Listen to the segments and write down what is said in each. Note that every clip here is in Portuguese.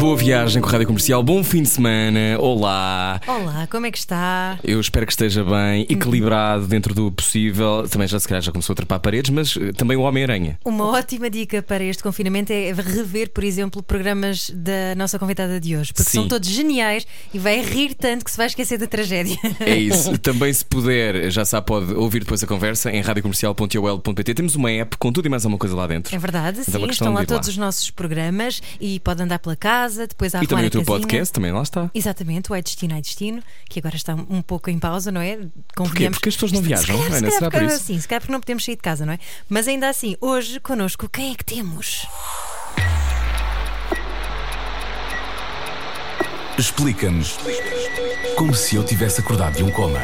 Boa viagem com a Rádio Comercial, bom fim de semana, olá. Olá, como é que está? Eu espero que esteja bem, equilibrado dentro do possível. Também já se calhar já começou a trepar paredes, mas eh, também o Homem-Aranha. Uma ótima dica para este confinamento é rever, por exemplo, programas da nossa convidada de hoje, porque Sim. são todos geniais e vai rir tanto que se vai esquecer da tragédia. É isso. Também, se puder, já sabe, pode ouvir depois a conversa em radiocomercial.ol.pt. Temos uma app com tudo e mais alguma coisa lá dentro. É verdade, Mas é uma sim, questão estão lá de ir lá. todos os nossos programas e pode andar pela casa, depois há E também o teu casinha. podcast, também lá está. Exatamente, o É Destino, É Destino, que agora está um pouco em pausa, não é? Convenhamos. Porque as pessoas não Se viajam, calhar, se Ana, calhar será porque- por isso? Sim, se calhar porque não podemos sair de casa, não é? Mas ainda assim, hoje connosco, quem é que temos? Explica-nos como se eu tivesse acordado de um coma.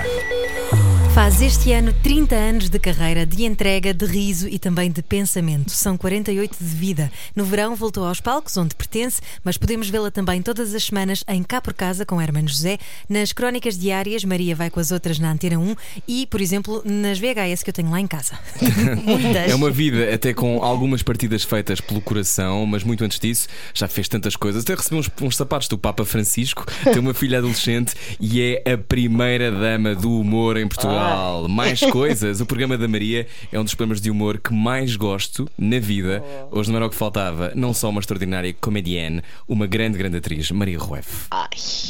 Faz este ano 30 anos de carreira, de entrega, de riso e também de pensamento. São 48 de vida. No verão voltou aos palcos, onde pertence, mas podemos vê-la também todas as semanas em Cá por Casa com Hermano José, nas crónicas diárias, Maria vai com as outras na Antena 1 e, por exemplo, nas VHS que eu tenho lá em casa. Muitas. É uma vida até com algumas partidas feitas pelo coração, mas muito antes disso já fez tantas coisas. Até recebeu uns, uns sapatos do Papa Francisco, tem uma filha adolescente e é a primeira dama do humor em Portugal. Mais coisas. O programa da Maria é um dos programas de humor que mais gosto na vida. Hoje não era o que faltava. Não só uma extraordinária comedienne, uma grande, grande atriz, Maria Rueff. Ai.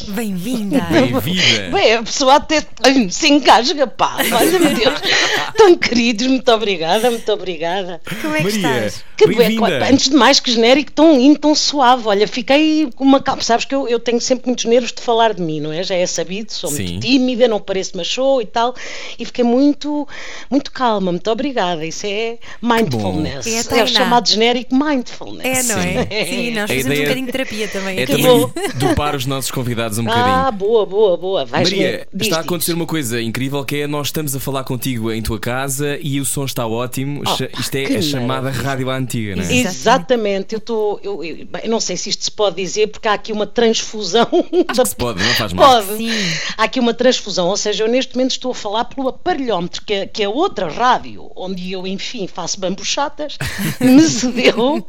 Bem-vinda! Bem-vinda! Bem, a pessoa até se engasga, pá, valha-me Deus. Tão queridos, muito obrigada, muito obrigada. Como é que Maria, estás? Que bem, antes de mais, que genérico tão lindo, tão suave. Olha, fiquei com uma calma. Sabes que eu, eu tenho sempre muitos nervos de falar de mim, não é? Já é sabido, sou Sim. muito tímida, não pareço machou e tal. E fiquei muito, muito calma, muito obrigada. Isso é mindfulness. É É, o chamado genérico mindfulness. É, não é? Sim. Sim, nós A fazemos um bocadinho de terapia também. É aqui. também bom. dopar os nossos convidados um bocadinho. Ah, boa, boa, boa. Vais Maria. Diz, está a diz. acontecer uma coisa incrível que é nós estamos a falar contigo em tua casa e o som está ótimo. Cha- Isto é Oh, que a chamada maravilha. rádio à antiga, não é? Exatamente, eu estou. Eu, eu, eu não sei se isto se pode dizer, porque há aqui uma transfusão. da- Se pode, não faz mal. Pode. Sim. Há aqui uma transfusão, ou seja, eu neste momento estou a falar pelo aparelhómetro, que é, que é outra rádio, onde eu, enfim, faço bambuchatas, me cedeu.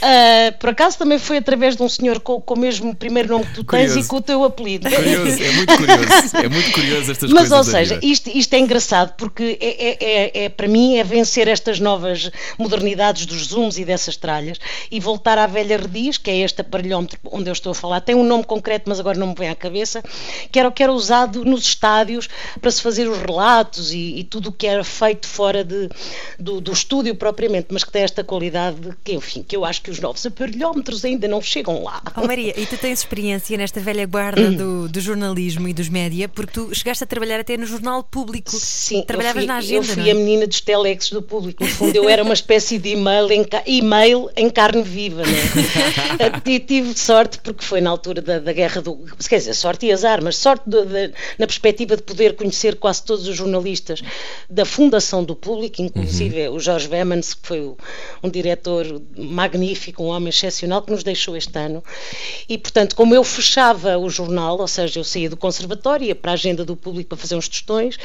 Ah, por acaso também foi através de um senhor com, com o mesmo primeiro nome que tu tens Curioso. e com o teu apelido. Curioso, é muito curioso. É muito curioso estas Mas, coisas. ou da seja, isto, isto é engraçado porque é, é- é- é- para mim é vencer estas novas modernidades dos zooms e dessas tralhas e voltar à velha rediz, que é este aparelhómetro onde eu estou a falar. Tem um nome concreto, mas agora não me vem à cabeça, que era o que era usado nos estádios para se fazer os relatos e, e tudo o que era feito fora de- do, do estúdio propriamente, mas que tem esta qualidade que, enfim, que eu acho que os novos aparelhómetros ainda não chegam lá. Oh Maria, e tu tens experiência nesta velha guarda do, do jornalismo e dos média, porque tu chegaste a trabalhar até no jornal público. Sim, Trabalhavas eu fui, na agenda, eu fui é? a menina dos telexes do público. No fundo, eu era uma espécie de e-mail em, e-mail em carne viva, né? e tive sorte, porque foi na altura da, da guerra do. Quer dizer, sorte e azar, mas sorte de- de- na perspectiva de poder conhecer quase todos os jornalistas da fundação do público, inclusive o Jorge Vemans, que foi o- um diretor magnífico, um homem excepcional, que nos deixou este ano. E, portanto, como eu fechava o jornal, ou seja, eu saía do conservatório, ia para a agenda do público para fazer uns tostões,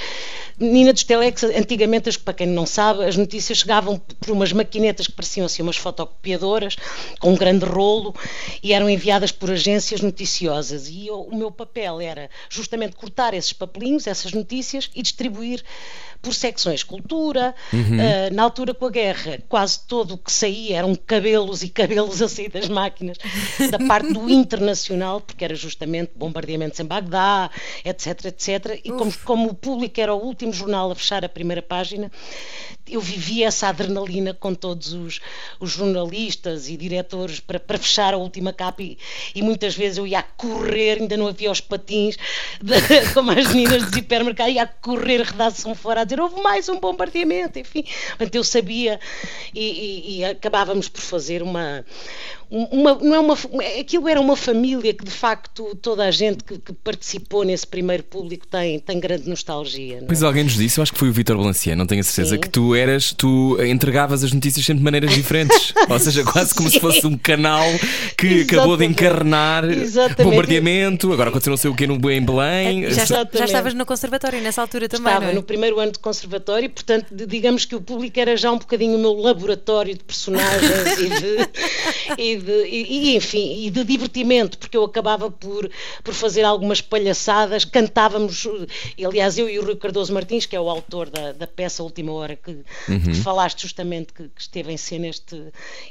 menina dos telex, antigamente, para quem não sabe, as notícias chegavam por umas maquinetas que pareciam assim umas fotocopiadoras, com um grande rolo, e eram enviadas por agências noticiosas. E eu- o meu papel era justamente cortar esses papelinhos, essas notícias, e distribuir por secções cultura. Ah, na altura com a guerra, quase todo o que saía eram cabelos e cabelos a sair das máquinas, da parte do internacional, porque era justamente bombardeamentos em Bagdá, etc, etc. E como, como o público era o último jornal a fechar a primeira página, eu vivia essa adrenalina com todos os, os jornalistas e diretores para, para fechar a última capa e, e muitas vezes eu ia a correr, ainda não havia os patins, de- como as meninas do hipermercado, ia a correr redação fora a dizer houve mais um bombardeamento, enfim. Portanto, eu sabia e, e, e acabávamos por fazer uma, uma, não é uma, aquilo era uma família que de facto toda a gente que, que, participou nesse primeiro público tem, tem grande nostalgia. Pois alguém nos disse, eu acho que foi o Vitor Balancier, não tenho a certeza, Sim. que tu eras, tu entregavas as notícias sempre de maneiras diferentes. Ou seja, quase como se fosse um canal que Exatamente. acabou de encarnar Exatamente. bombardeamento, agora aconteceu não sei o que no em Belém. É, já, já, estavas no conservatório nessa altura também. Estava é? no primeiro ano de conservatório e, portanto, digamos que o público era já um bocadinho o meu laboratório de personagens e de. E de, e, enfim, e de divertimento, porque eu acabava por, por fazer algumas palhaçadas, cantávamos, aliás, eu e o Rui Cardoso Martins, que é o autor da, da peça Última Hora, que, uhum. que falaste justamente que, que, esteve em cena este,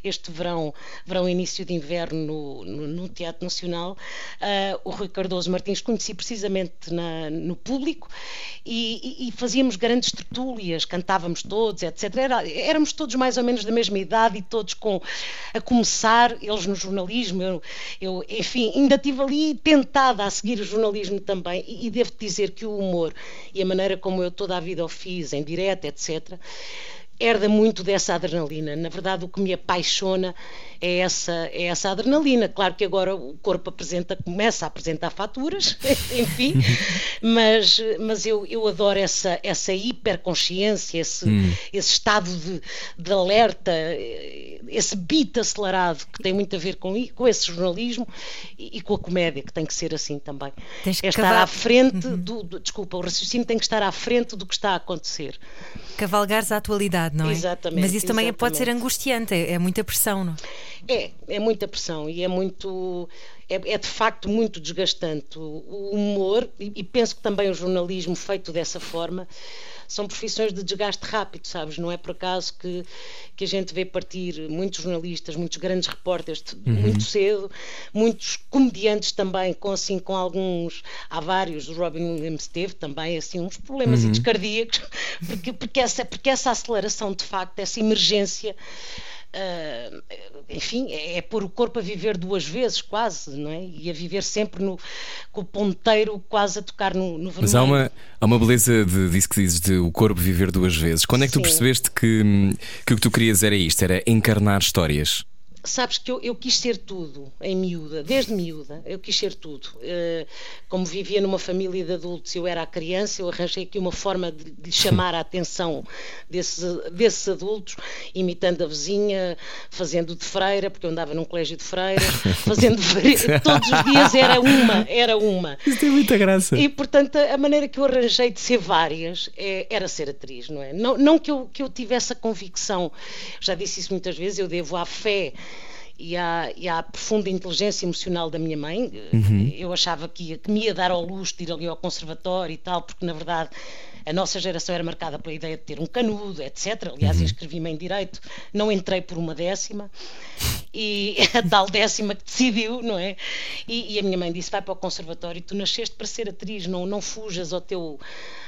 este verão, verão início de inverno no, no, no Teatro Nacional, uh, o Rui Cardoso Martins conheci precisamente na, no público e, e, e, fazíamos grandes tertúlias, cantávamos todos, etc. Era, éramos todos mais ou menos da mesma idade e todos com a começar, eles no jornalismo, eu, eu enfim, ainda estive ali tentada a seguir o jornalismo também e, e devo dizer que o humor e a maneira como eu toda a vida o fiz, em direto, etc., herda muito dessa adrenalina. Na verdade, o que me apaixona é essa, é essa adrenalina. Claro que agora o corpo apresenta, começa a apresentar faturas, enfim, mas, mas eu, eu adoro essa, essa hiperconsciência, esse, hum. esse estado de, de alerta, esse beat acelerado que tem muito a ver com, com esse jornalismo e, e com a comédia, que tem que ser assim também. Tens é estar à frente uhum. do, do, Desculpa, o raciocínio tem que estar à frente do que está a acontecer. Cavalgares a atualidade, não é? Exatamente. Mas isso também exatamente. pode ser angustiante, é, é muita pressão, não é? É, é muita pressão e é muito. É, é de facto muito desgastante. O humor, e, e penso que também o jornalismo feito dessa forma, são profissões de desgaste rápido, sabes? Não é por acaso que, que a gente vê partir muitos jornalistas, muitos grandes repórteres uhum. muito cedo, muitos comediantes também, com assim, com alguns, há vários, o Robin Williams teve também assim uns problemas uhum. cardíacos, porque, porque, essa, porque essa aceleração de facto, essa emergência Uh, enfim, é, é pôr o corpo a viver duas vezes, quase, não é? E a viver sempre no, com o ponteiro quase a tocar no, no vermelho. Mas há uma, há uma beleza de, disso que dizes de o corpo viver duas vezes. Quando é que tu Sim. percebeste que, que o que tu querias era isto? Era encarnar histórias? Sabes que eu, eu, quis ser tudo em miúda, desde miúda, eu quis ser tudo. Uh, como vivia numa família de adultos, eu era a criança, eu arranjei aqui uma forma de, de chamar a atenção desses, desses adultos, imitando a vizinha, fazendo de freira, porque eu andava num colégio de freiras, fazendo todos os dias era uma, era uma. Isso tem muita graça. E portanto a maneira que eu arranjei de ser várias é, era ser atriz, não é? Não, não que, eu, que eu tivesse a convicção, já disse isso muitas vezes, eu devo à fé e à, e à profunda inteligência emocional da minha mãe. Uhum. Eu achava que, ia, que me ia dar ao luxo de ir ali ao conservatório e tal, porque na verdade a nossa geração era marcada pela ideia de ter um canudo, etc. Aliás, uhum. inscrevi-me em Direito, não entrei por uma décima, e a tal décima que decidiu, não é? E, e a minha mãe disse: vai para o conservatório, tu nasceste para ser atriz, não, não fujas ao teu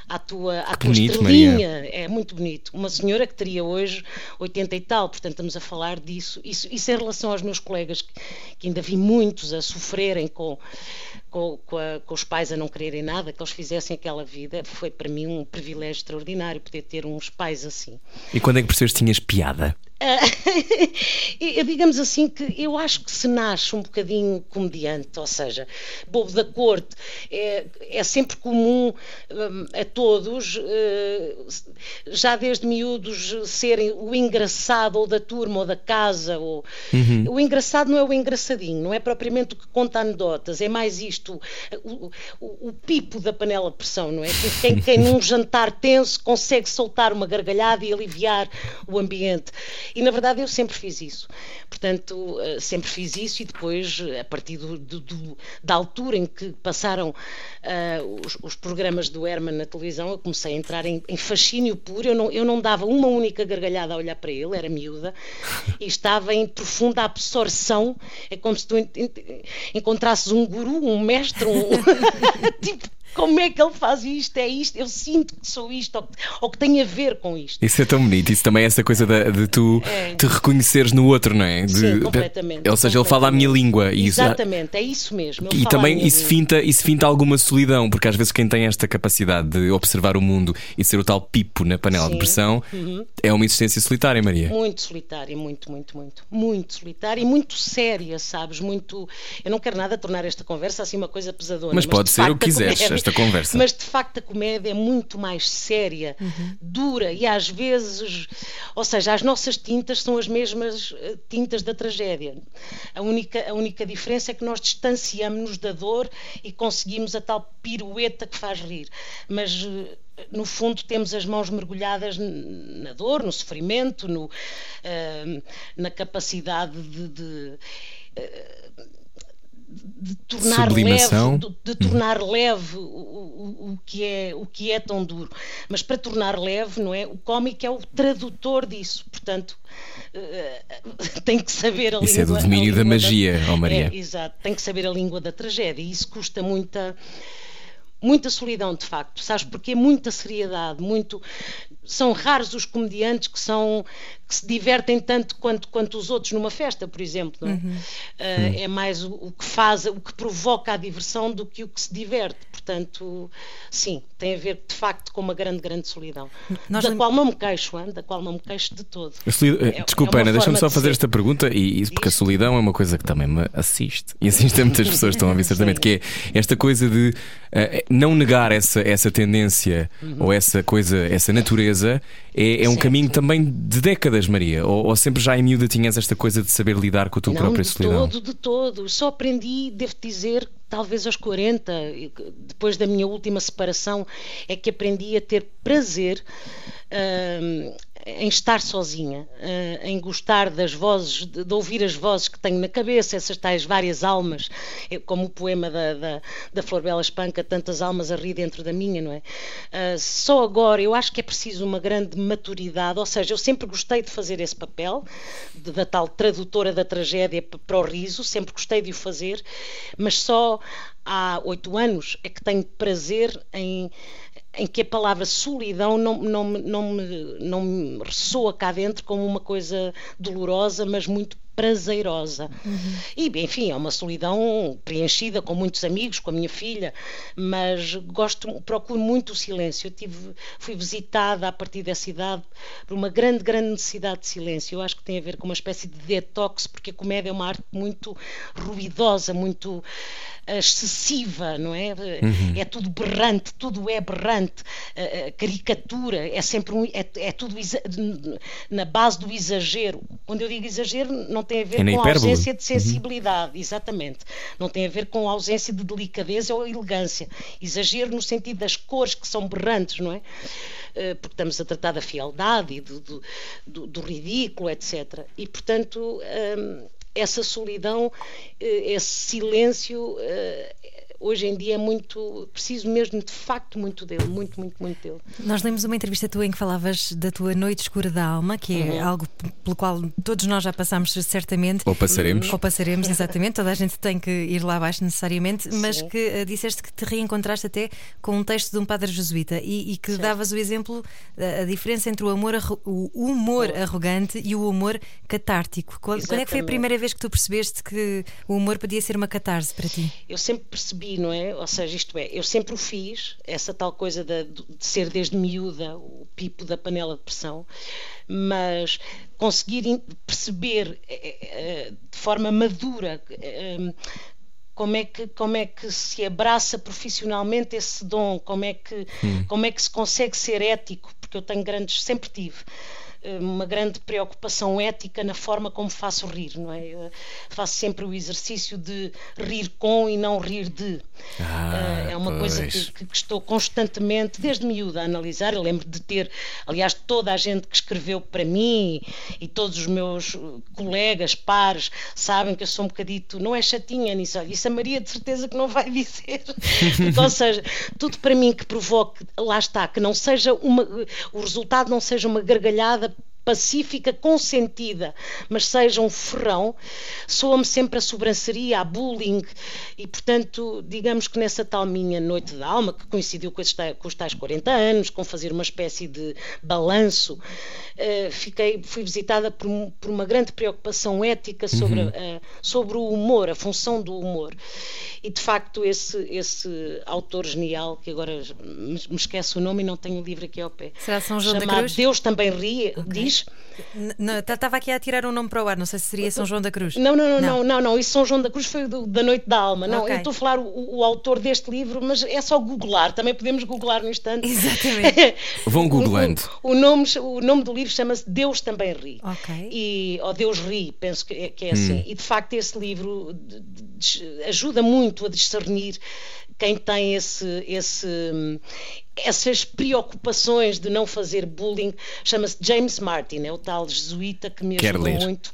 à tua, à tua bonito, estrelinha. Maria. É muito bonito. Uma senhora que teria hoje 80 e tal, portanto estamos a falar disso. Isso, isso em relação aos meus colegas, que, que ainda vi muitos a sofrerem com, com, com, a, com, os pais a não quererem nada, que eles fizessem aquela vida, foi para mim um privilégio extraordinário poder ter uns pais assim. E quando é que percebes que tinhas piada? Uh, digamos assim que eu acho que se nasce um bocadinho comediante, ou seja, bobo da corte, é, é sempre comum um, a todos, uh, já desde miúdos, serem o engraçado ou da turma ou da casa. Ou... Uhum. O engraçado não é o engraçadinho, não é propriamente o que conta anedotas, é mais isto, o, o, o pipo da panela pressão, não é? Quem, quem num jantar tenso consegue soltar uma gargalhada e aliviar o ambiente. E na verdade eu sempre fiz isso. Portanto, eh, sempre fiz isso e depois, a partir do, do, da altura em que passaram uh, os, os, programas do Herman na televisão, eu comecei a entrar em, em, fascínio puro. Eu não, eu não dava uma única gargalhada a olhar para ele, era miúda, e estava em profunda absorção. É como se tu encontrasses um guru, um mestre, um. tipo, como é que ele faz isto? É isto, eu sinto que sou isto, ou que, ou que tem a ver com isto. Isso é tão bonito, isso também é essa coisa de, de tu É. te reconheceres no outro, não é? De- Sim, de- completamente. ou seja, ele fala a minha língua e isso. Exatamente, é isso mesmo. E também isso língua. finta, isso finta alguma solidão, porque às vezes quem tem esta capacidade de observar o mundo e ser o tal pipo na panela de Sim. Uhum. pressão é uma existência solitária, Maria. Muito solitária, muito, muito, muito. Muito solitária e muito séria, sabes? Muito. Eu não quero nada tornar esta conversa assim uma coisa pesadona. Mas pode de ser o que quiseres, esta conversa. Mas de facto a comédia é muito mais séria, dura e às vezes. Ou seja, as nossas tintas são as mesmas eh, tintas da tragédia. A única, a única diferença é que nós distanciamos-nos da dor e conseguimos a tal pirueta que faz rir. Mas. eh, no fundo temos as mãos mergulhadas na dor, no sofrimento, no, ah, na capacidade de, de, ah, de tornar Sublimação. leve, de, de tornar leve o, o, o que é, o que é tão duro. Mas para tornar leve, não é? O cómico é o tradutor disso, portanto ah, tem que saber a Isso é do língua. a domínio da magia, ó Maria. É, exato, tem que saber a língua da tragédia e isso custa muita muita solidão de facto, sabes porque muita seriedade, muito são raros os comediantes que são que se divertem tanto quanto, quanto os outros numa festa, por exemplo, não é? Ah, é mais o, o que faz, o que provoca a diversão do que o que se diverte, portanto, sim, tem a ver de facto com uma grande, grande solidão, Nós da lem- qual não me queixo, hein? da qual não me queixo de todo. A soli- É- Desculpa, é Ana, deixa-me só de fazer ser. esta pergunta, e, e- porque a solidão é uma coisa que também me assiste. E assiste a muitas pessoas que estão a ouvir certamente, que é esta coisa de eh, não negar essa, essa tendência ou essa coisa, essa natureza, é, é um Uhum. Certo. caminho também de décadas, Maria. Ou, ou sempre já em miúda tinhas esta coisa de saber lidar com a tua Não, própria de solidão? todo, de todo. Só aprendi, devo dizer, talvez aos 40, e que depois da minha última separação, é que aprendi a ter prazer hum, em estar sozinha, hum, em gostar das vozes, de, ouvir as vozes que tenho na cabeça, essas tais várias almas, eh, como o poema da, da, da Flor Bela Espanca, tantas almas a rir dentro da minha, não é? Ah, só agora eu acho que é preciso uma grande maturidade, ou seja, eu sempre gostei de fazer esse papel, de- da tal tradutora da tragédia para o riso, sempre gostei de o fazer, mas só há oito anos é que tenho prazer em, em que a palavra solidão não, não, não, me, não me ressoa cá dentro como uma coisa dolorosa, mas muito prazerosa. E, enfim, é uma solidão preenchida com muitos amigos, com a minha filha, mas gosto, procuro muito o silêncio. Eu tive, fui visitada a partir dessa idade por uma grande, grande necessidade de silêncio. Eu acho que tem a ver com uma espécie de detox, porque a comédia é uma arte muito ruidosa, muito eh, excessiva, não é? É tudo berrante, tudo é berrante, a, a caricatura é sempre um, é, é tudo na base do exagero. Quando eu digo exagero, não tem a ver É com a ausência de sensibilidade, exatamente. Não tem a ver com a ausência de delicadeza ou elegância. Exagero no sentido das cores que são berrantes, não é? Eh, Porque estamos a tratar da fialdade e do, do, do- do ridículo, etc. E, portanto, hum, essa solidão, eh, esse silêncio, eh, hoje em dia é muito. Preciso mesmo, de facto, muito dele, muito, muito, muito dele. Nós lemos uma entrevista tua em que falavas da tua noite escura da alma, que é Uhum. algo pelo qual todos nós já passamos certamente. Ou passaremos? Ou passaremos, exatamente. Toda a gente tem que ir lá abaixo necessariamente, mas Sim. que eh, disseste que te reencontraste até com um texto de um padre jesuíta e, e que Certo. davas o exemplo, eh, a diferença entre o, amor, o humor arrogante e o humor catártico. Qual- Quando é que foi a primeira vez que tu percebeste que o humor podia ser uma catarse para ti? eu sempre percebi, não é? Ou seja, isto é, eu sempre o fiz, essa tal coisa de, de ser desde miúda o pipo da panela de pressão, mas conseguir perceber eh, eh, de forma madura eh, como é que como é que se abraça profissionalmente esse dom, como é que como é que se consegue ser ético, porque eu tenho grandes sempre tive eh, uma grande preocupação ética na forma como faço rir, não é? Eu faço sempre o exercício de rir com e não rir de. Ah, Eh, é uma coisa pois. que, que- que estou constantemente, desde miúda, a analisar. Eu lembro de ter, aliás, toda a gente que escreveu para mim e todos os meus eh, colegas, pares, sabem que eu sou um bocadito, não é chatinha nisso. Olha, isso a Maria de certeza que não vai dizer. Porque, ou seja, tudo para mim que provoque, lá está, que não seja uma, o resultado não seja uma gargalhada pacífica, consentida, mas seja um ferrão, soa-me sempre a sobranceria, a bullying, e portanto, digamos que nessa tal minha noite de alma, que coincidiu com, com os tais 40 anos, com fazer uma espécie de balanço, uh, fiquei, fui visitada por, por, uma grande preocupação ética sobre, uhum. uh, sobre o humor, a função do humor. E de facto, esse, esse autor genial, que agora me, me esquece o nome e não tenho o livro aqui ao pé, Será São João chamado da Cruz? Deus também ri, okay. diz. Estava aqui a tirar um nome para o ar, não sei se seria São João da Cruz. Não, não, não, não, não, não isso São João da Cruz foi do, da Noite da Alma. Não, okay. eu estou a falar o, o, autor deste livro, mas é só googlar, também podemos googlar no instante. Exatamente. Vão googlando. O, o, nome, o nome do livro chama-se Deus também ri. Ok. E, ou Deus ri, penso que é, que é assim. Hum. E de facto esse livro ajuda muito a discernir quem tem esse, esse, essas preocupações de não fazer bullying, chama-se James Martin, é o tal jesuíta que me ajudou muito.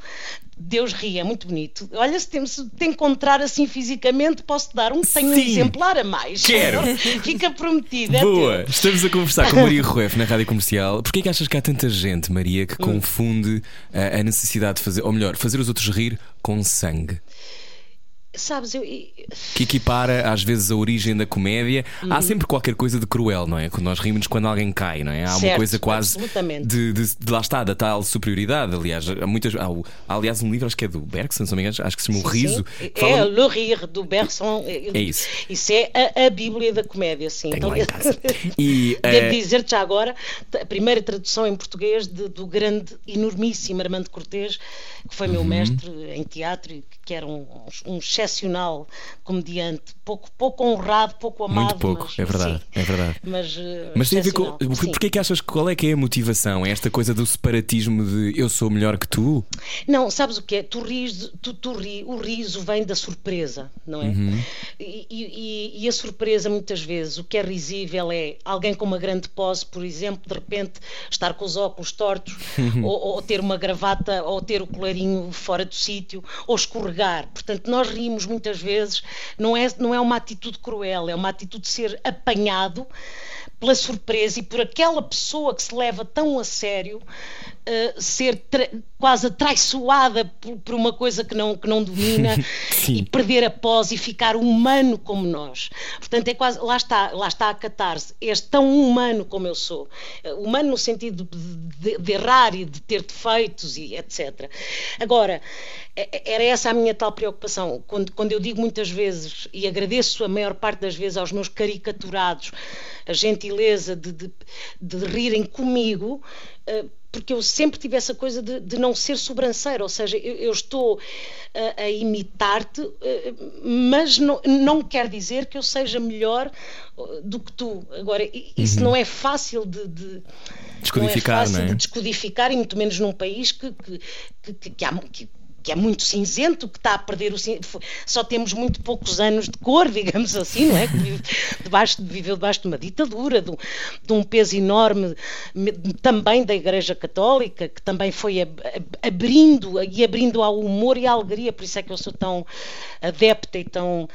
Deus ri, é muito bonito. Olha, se temos de encontrar assim fisicamente, posso dar um, tenho um exemplar a mais. Quero! Fica prometido. É Boa! Teu. Estamos a conversar com Maria Rueff na Rádio Comercial. Porquê é que achas que há tanta gente, Maria, que hum. confunde a, a necessidade de fazer, ou melhor, fazer os outros rir com sangue? Sabes, eu. Que equipara às vezes a origem da comédia. Há sempre qualquer coisa de cruel, não é? Quando nós rimos quando alguém cai, não é? Há certo, uma coisa quase de, de, de, lá está, da tal superioridade. Aliás, há muitas. Há, há, aliás, um livro, acho que é do Bergson, se não me engano, acho que se chama O Riso. Sim. É fala... Le Rire, do Bergson. É isso. Isso é a, a Bíblia da comédia, sim. Tenho então, lá em casa. E, Devo uh... dizer-te já agora, a primeira tradução em português de, do grande, enormíssimo Armando Cortês, que foi meu uhum. mestre em teatro, que era um, um excepcional comediante, pouco, pouco honrado, pouco amado. Muito pouco, mas, é verdade, sim, é verdade. Mas, uh, mas tem a ver com. Porquê que achas qual é que é a motivação? É esta coisa do separatismo de eu sou melhor que tu? Não, sabes o que é? Tu ris, tu, tu ri, o riso vem da surpresa, não é? Uhum. E, e, e, a surpresa, muitas vezes, o que é risível é alguém com uma grande pose, por exemplo, de repente estar com os óculos tortos, ou, ou ter uma gravata, ou ter o colarinho fora do sítio, ou escorregar. Portanto, nós rimos muitas vezes não é, não é uma atitude cruel, é uma atitude de ser apanhado pela surpresa e por aquela pessoa que se leva tão a sério uh, ser quase traiçoada por, por, uma coisa que não, que não domina e perder a pós e ficar humano como nós. Portanto, é quase, lá está, lá está a catarse. És tão humano como eu sou. Uh, humano no sentido de, de, de errar e de ter defeitos e etc. Agora, era essa a minha tal preocupação. Quando, quando eu digo muitas vezes, e agradeço a maior parte das vezes aos meus caricaturados, a gentileza de, de, de rirem comigo, uh, porque eu sempre tive essa coisa de, de não ser sobranceira, ou seja, eu, eu estou a, a imitar-te, uh, mas não, não quer dizer que eu seja melhor uh, do que tu. Agora, isso uhum. não é fácil de, de descodificar, não é fácil não é? de descodificar, e muito menos num país que, que, que, que há. Que, é muito cinzento, que está a perder o só temos muito poucos anos de cor, digamos assim, não é? Que vive debaixo, viveu debaixo de uma ditadura, de um, de um, peso enorme também da Igreja Católica, que também foi abrindo e abrindo ao humor e à alegria, por isso é que eu sou tão adepta e tão,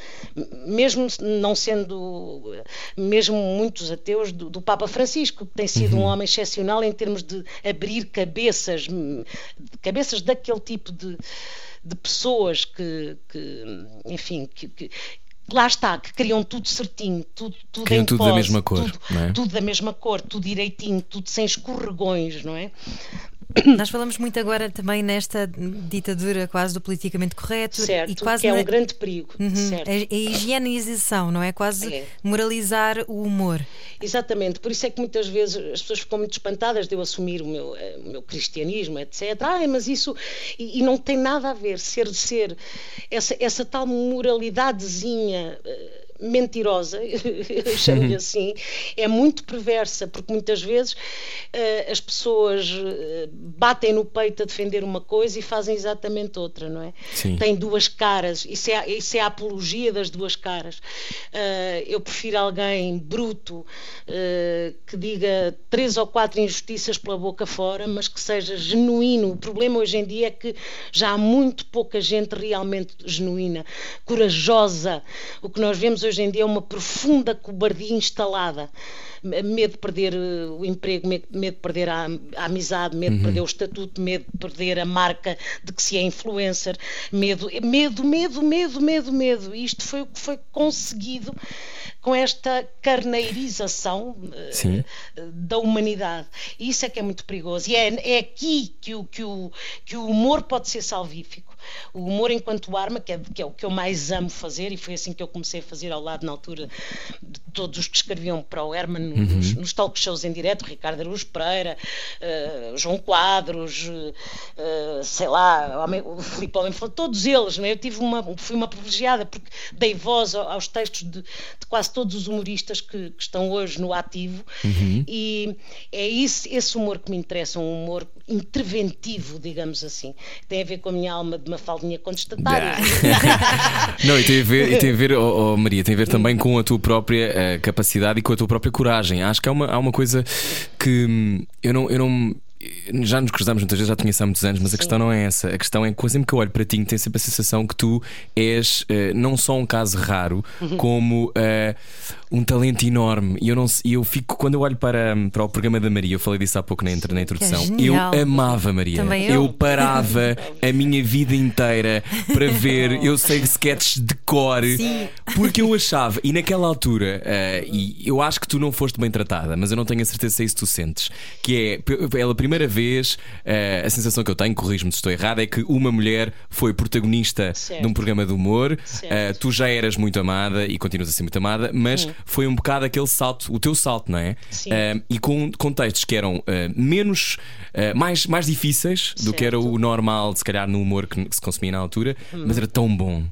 mesmo não sendo, mesmo muitos ateus, do, do Papa Francisco, que tem sido uhum. um homem excepcional em termos de abrir cabeças, cabeças daquele tipo de de pessoas que, que enfim, que, que lá está, que criam tudo certinho, tudo, tudo criam em tudo pose, da mesma cor, tudo, é? tudo, da mesma cor, tudo direitinho, tudo sem escorregões, não é? Nós falamos muito agora também nesta ditadura quase do politicamente correto certo, e quase que é na... um grande perigo. Uhum, a, a, higienização, não é? Quase é. moralizar o humor. Exatamente, por isso é que muitas vezes as pessoas ficam muito espantadas de eu assumir o meu, eh, o meu cristianismo, etc. Ah, mas isso. E, e, não tem nada a ver ser ser essa, essa tal moralidadezinha. Uh, mentirosa, eu chamo-lhe uhum. assim, é muito perversa, porque muitas vezes uh, as pessoas uh, batem no peito a defender uma coisa e fazem exatamente outra, não é? Sim. Tem duas caras, isso é, isso é a apologia das duas caras. Uh, eu prefiro alguém bruto que diga três ou quatro injustiças pela boca fora, mas que seja genuíno. O problema hoje em dia é que já há muito pouca gente realmente genuína, corajosa. O que nós vemos hoje hoje em dia é uma profunda cobardia instalada. Medo de perder eh, o emprego, medo, de perder a, a amizade, medo uhum. de perder o estatuto, medo de perder a marca de que se é influencer, medo, medo, medo, medo, medo, medo. Isto foi o que foi conseguido com esta carneirização uh, da humanidade. E isso é que é muito perigoso. E é, é aqui que o, que, o, que o humor pode ser salvífico. O humor enquanto arma, que é, que é o que eu mais amo fazer, e foi assim que eu comecei a fazer ao lado na altura de todos os que escreviam para o Herman uhum. nos, nos talk shows em direto, Ricardo Araújo Pereira, uh, João Quadros, uh, sei lá, o Filipe Homem, todos eles. Né? Eu tive uma, fui uma privilegiada porque dei voz aos textos de, de quase todos os humoristas que, que estão hoje no ativo uhum. e é esse, esse humor que me interessa, um humor interventivo, digamos assim. Tem a ver com a minha alma de uma faldinha contestatária. Não, e tem a ver, tem a ver oh, oh, Maria, tem a ver também com a tua própria uh, capacidade e com a tua própria coragem. Acho que há uma, há uma coisa que hum, eu não. Eu não já nos cruzamos muitas vezes, já te conheço há muitos anos, mas Sim. a questão não é essa. A questão é que sempre que eu olho para ti, tenho sempre a sensação que tu és uh, não só um caso raro, uhum. como uh, um talento enorme. E eu, não, eu fico, quando eu olho para, para o programa da Maria, eu falei disso há pouco na, na introdução, é eu amava Maria. Eu. eu parava a minha vida inteira para ver, eu sei sketches de cor, Sim. porque eu achava, e naquela altura, uh, e eu acho que tu não foste bem tratada, mas eu não tenho a certeza se é isso que tu sentes, que é pela primeira vez, uh, a sensação que eu tenho, corrijo-me se estou errado, é que uma mulher foi protagonista certo. de um programa de humor, uh, tu já eras muito amada e continuas a ser muito amada, mas. Foi um bocado aquele salto, o teu salto, não é? Sim. Uh, e com contextos que eram menos, mais, mais difíceis certo. do que era o normal, se calhar no humor que, se consumia na altura, hum. mas era tão bom.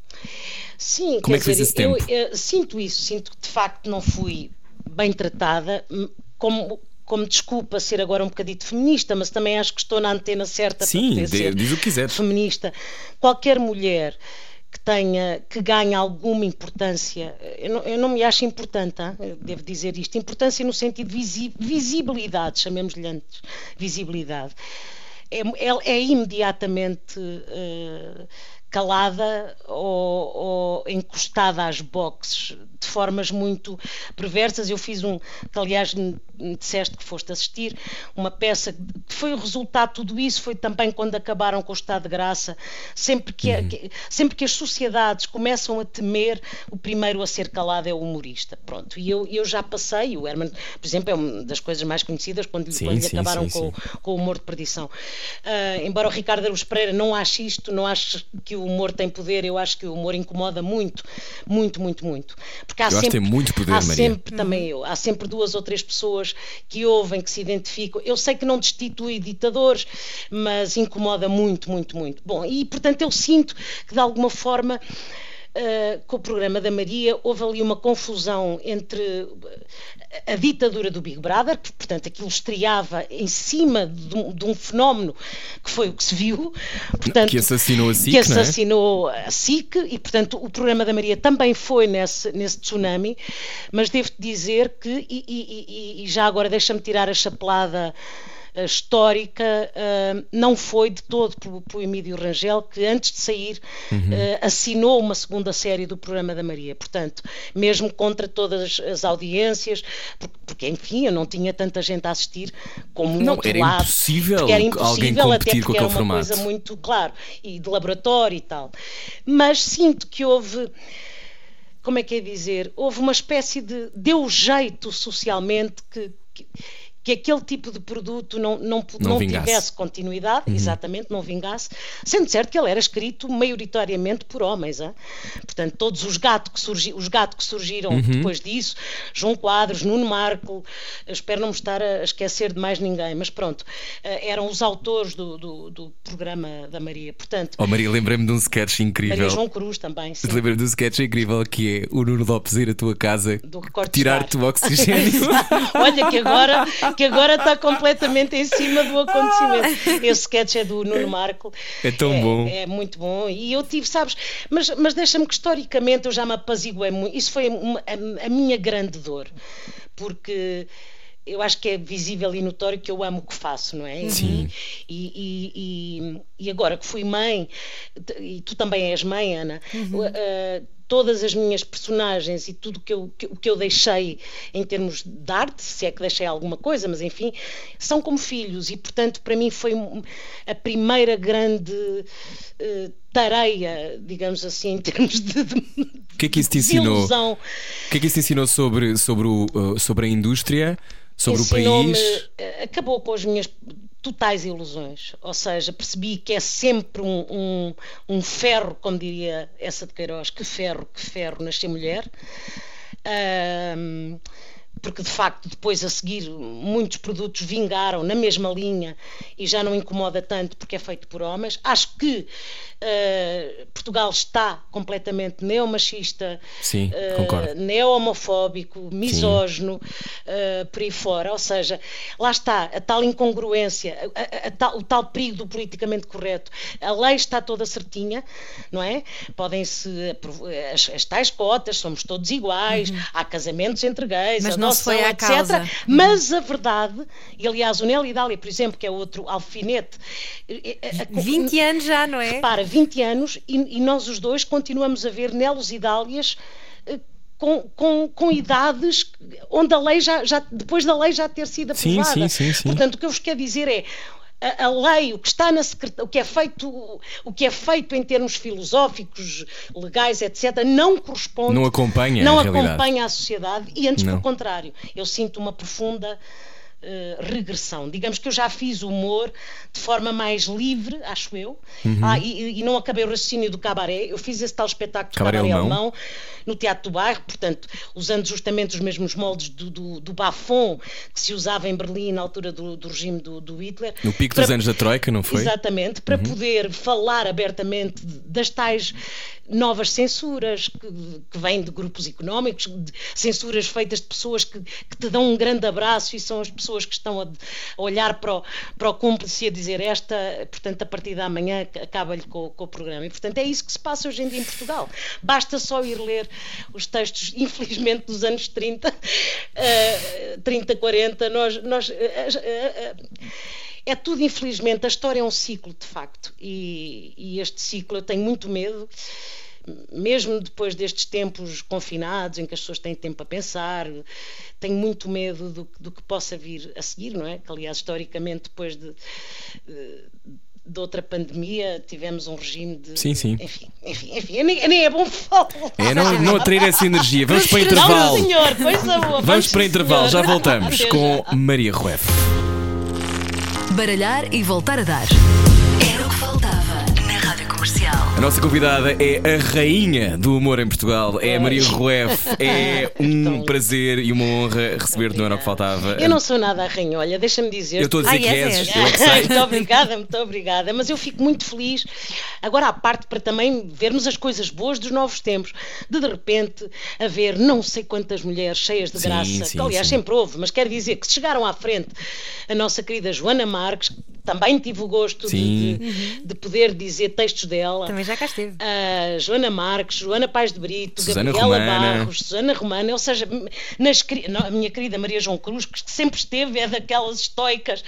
Sim, como é que dizer, esse tempo? Eu, eu, sinto isso, sinto que de facto não fui bem tratada, hum, como, como desculpa ser agora um bocadito feminista, mas também acho que estou na antena certa Sim, para dizer diz o que quiseres. feminista. Qualquer mulher que tenha, que ganhe alguma importância, eu não, eu não me acho importante, hein? devo dizer isto, importância no sentido de visibilidade, chamemos-lhe antes, visibilidade, é, é, é imediatamente uh, calada ou, ou, encostada às boxes de formas muito perversas. Eu fiz um, que aliás me disseste que foste assistir, uma peça que foi o resultado de tudo isso, foi também quando acabaram com o estado de graça, sempre que, uhum. que, sempre que as sociedades começam a temer, o primeiro a ser calado é o humorista. Pronto, e eu, eu já passei, o Herman, por exemplo, é uma das coisas mais conhecidas quando, sim, quando sim, acabaram sim, com, com, o humor de perdição. Uh, embora o Ricardo Aruz Pereira não ache isto, não ache que o humor tem poder, eu acho que o humor incomoda muito, muito, muito, muito. Porque há eu sempre, muito poder, há Maria. sempre também eu, há sempre duas ou três pessoas que ouvem, que se identificam. Eu sei que não destitui ditadores, mas incomoda muito, muito, muito. Bom, e portanto eu sinto que de alguma forma Uh, com o programa da Maria, houve ali uma confusão entre a ditadura do Big Brother, que, portanto, aquilo estreava em cima de um, de um, fenómeno que foi o que se viu. Portanto, que assassinou a SIC. Que é? assassinou é? a SIC, e, portanto, o programa da Maria também foi nesse, nesse tsunami, mas devo dizer que, e, e, e já agora deixa-me tirar a chapelada histórica uh, não foi de todo pelo, Emílio Rangel, que antes de sair uhum. uh, assinou uma segunda série do programa da Maria. Portanto, mesmo contra todas as audiências, porque, enfim, eu não tinha tanta gente a assistir como não, outro era lado. Impossível era impossível alguém competir até porque com era uma formato. coisa muito, claro, e de laboratório e tal. Mas sinto que houve como é que é dizer, houve uma espécie de deu jeito socialmente que, que que aquele tipo de produto não, não, não, não tivesse continuidade, uhum. exatamente, não vingasse, sendo certo que ele era escrito maioritariamente por homens. Hein? Portanto, todos os gatos que, surgi, os gato que surgiram uhum. depois disso, João Quadros, Nuno Marco, espero não me estar a esquecer de mais ninguém, mas pronto, eh, eram os autores do, do, do programa da Maria. Portanto, oh Maria, lembrei-me de um sketch incrível. Maria João Cruz também. Lembrei-me de um sketch incrível que é o Nuno Lopes ir à tua casa tirar-te o oxigênio. Olha que agora que agora está completamente em cima do acontecimento. Esse sketch é do Nuno Marco. É tão é, bom. É muito bom. E eu tive, sabes, mas, mas deixa-me que historicamente eu já me apaziguei muito. Isso foi uma, a, a minha grande dor. Porque eu acho que é visível e notório que eu amo o que faço, não é? Sim. E, e, e, e agora que fui mãe, e tu também és mãe, Ana, uhum. uh, todas as minhas personagens e tudo que eu, que, que eu deixei em termos de arte, se é que deixei alguma coisa, mas enfim, são como filhos e, portanto, para mim foi a primeira grande uh, tareia, digamos assim, em termos de. de o que é que isso te ensinou? O que é que isso te ensinou sobre, sobre, o, uh, sobre a indústria? Sobre o país? Eh, acabou com as minhas totais ilusões. Ou seja, percebi que é sempre um, um, um ferro, como diria essa de Queiroz, que ferro, que ferro nascer mulher. Porque de facto depois a seguir muitos produtos vingaram na mesma linha e já não incomoda tanto porque é feito por homens. Acho que Uh, Portugal está completamente neomachista, Sim, uh, neo-homofóbico, misógino, uh, por aí fora. Ou seja, lá está a tal incongruência, a, a, a tal, o tal perigo do politicamente correto. A lei está toda certinha, não é? Podem-se as, as, tais cotas, somos todos iguais, uhum. há casamentos entre gays, Mas foi etc. Causa. Mas a verdade, e aliás o Nel Idália, por exemplo, que é outro alfinete. 20 anos já, não é? Repara, 20 anos e, e nós os dois continuamos a ver Nelos e Dálias eh, com, com, com, idades onde a lei já, já, depois da lei já ter sido aprovada. Sim, sim, sim, Portanto, o que eu vos quero dizer é a, a lei, o que está na o que é feito, o que é feito em termos filosóficos, legais, etc, não corresponde, não acompanha, não a acompanha a sociedade e antes não. pelo contrário, eu sinto uma profunda Uh, regressão. Digamos que eu já fiz humor de forma mais livre, acho eu, uhum. ah, e, e, não acabei o raciocínio do cabaré. Eu fiz esse tal espetáculo de cabaré, cabaré alemão. no Teatro do Bairro, portanto, usando justamente os mesmos moldes do, do, do bafon que se usava em Berlim na altura do, do regime do, do, Hitler. No pico para, dos anos da Troika, não foi? Exatamente, para uhum. poder falar abertamente das tais novas censuras que, que vêm de grupos económicos, censuras feitas de pessoas que, que, te dão um grande abraço e são as pessoas que estão a, a olhar para o, para o cúmplice e a dizer esta, portanto, a partir da manhã acaba-lhe com, com, o programa. E, portanto, é isso que se passa hoje em dia em Portugal. Basta só ir ler os textos, infelizmente, dos anos 30, uh, 30, 40, nós. nós uh, uh, é tudo, infelizmente, a história é um ciclo, de facto, e, e este ciclo eu tenho muito medo mesmo depois destes tempos confinados, em que as pessoas têm tempo a pensar, tenho muito medo do, do que possa vir a seguir, não é? Que, aliás, historicamente, depois de, de outra pandemia, tivemos um regime de. Sim, sim. Enfim, enfim, enfim nem, nem é bom falar. É, não, não atrair essa energia. Vamos para o intervalo. Não, senhor, coisa boa. Vamos, Vamos para o intervalo, já voltamos com Maria Rueff. Baralhar e voltar a dar. Comercial. A nossa convidada é a rainha do humor em Portugal, é a Maria Rueff. É um prazer e uma honra receber-te, não era o que faltava. Eu não sou nada a rainha, olha, deixa-me dizer. Eu estou a dizer que és, és. eu é que sei. muito obrigada, muito obrigada. Mas eu fico muito feliz. Agora, à parte, para também vermos as coisas boas dos novos tempos, de de repente haver não sei quantas mulheres cheias de Sim, graça, sim, que aliás sim. sempre houve, mas quero dizer que chegaram à frente a nossa querida Joana Marques, também tive o gosto de, de, de poder dizer textos dela. Também já cá esteve. Uh, Joana Marques, Joana Paz de Brito, Susana Gabriela Romana. Barros, Susana Romana, ou seja, nas, a minha querida Maria João Cruz, que sempre esteve, é daquelas estoicas.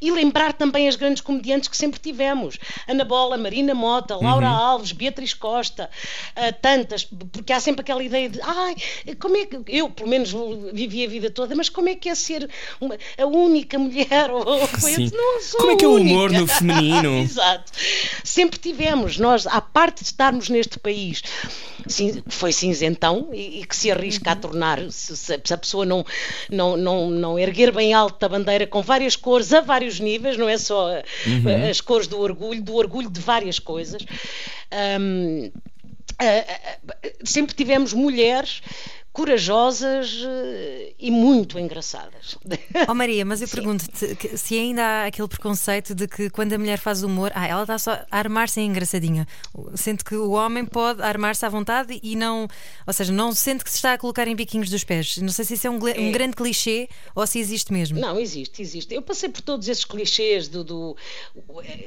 E lembrar também as grandes comediantes que sempre tivemos: Ana Bola, Marina Mota, Laura Uhum. Alves, Beatriz Costa, uh, tantas, porque há sempre aquela ideia de ai, como é que eu, pelo menos, vivi a vida toda, mas como é que é ser uma, a única mulher? Ou, Sim. Não sou Como é que é o humor no feminino? Exato. Sempre tivemos, nós, à parte de estarmos neste país foi cinzentão e, e que se arrisca a tornar, se, se- a pessoa não, não, não, não erguer bem alto a bandeira com várias cores a vários níveis, não é só uh, as cores do orgulho, do orgulho de várias coisas. Ah, sempre tivemos mulheres corajosas eh, e muito engraçadas. Oh Maria, mas eu pergunto-te se ainda há aquele preconceito de que quando a mulher faz humor, ah, ela está só a armar-se engraçadinha. Sente que o homem pode armar-se à vontade e não, ou seja, não sente que se está a colocar em biquinhos dos pés. Não sei se isso é um, um É. grande clichê ou se existe mesmo. Não, existe, existe. Eu passei por todos esses clichês do. do-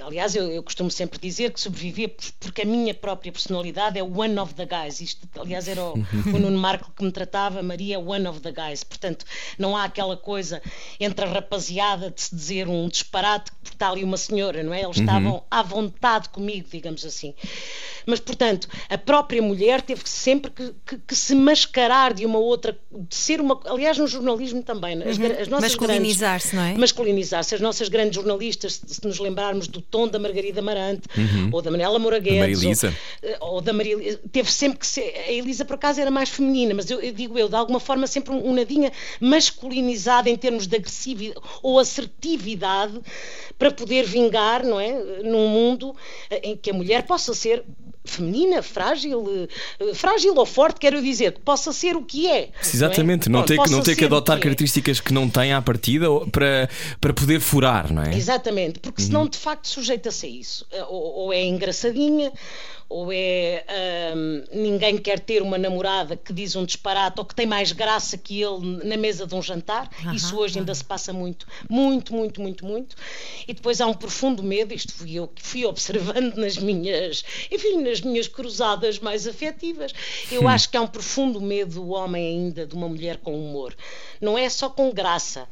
aliás, eu, eu costumo sempre dizer que sobrevivi por- porque a minha própria personalidade é one of the guys. Isto, aliás, era o, o Nuno Marco que me tratava, Maria, one of the guys. Portanto, não há aquela coisa entre a rapaziada de se dizer um disparate porque está ali uma senhora, não é? Eles estavam à vontade comigo, digamos assim. Mas, portanto, a própria mulher teve sempre que, que, que se mascarar de uma outra, de ser uma. Aliás, no jornalismo também. As, Uhum. as nossas Masculinizar-se, não é? Masculinizar-se. As nossas grandes jornalistas, se nos lembrarmos do tom da Margarida Marante, ou da Manela Guedes, Maria Elisa. ou, ou da Maria teve sempre que ser. A Elisa, por acaso, era mais feminina, mas eu digo eu, de alguma forma, sempre um, um nadinha masculinizada em termos de agressividade ou assertividade para poder vingar, não é? Num mundo eh, em que a mulher possa ser feminina, frágil, eh, frágil ou forte, quero dizer, que possa ser o que é. Exatamente, não, é? ter, que- não ter que adotar é. características que não tem à partida para, para poder furar, não é? Exatamente, porque senão de facto sujeita-se a isso. Eh, Ou, ou é engraçadinha, ou é ninguém quer ter uma namorada que diz um disparate ou que tem mais graça que ele na mesa de um jantar. isso hoje ainda se passa muito, muito, muito, muito, muito. E depois há um profundo medo, isto fui eu que fui observando nas minhas, enfim, nas minhas cruzadas mais afetivas. Eu acho que há um profundo medo do homem ainda de uma mulher com humor. Não é só com graça.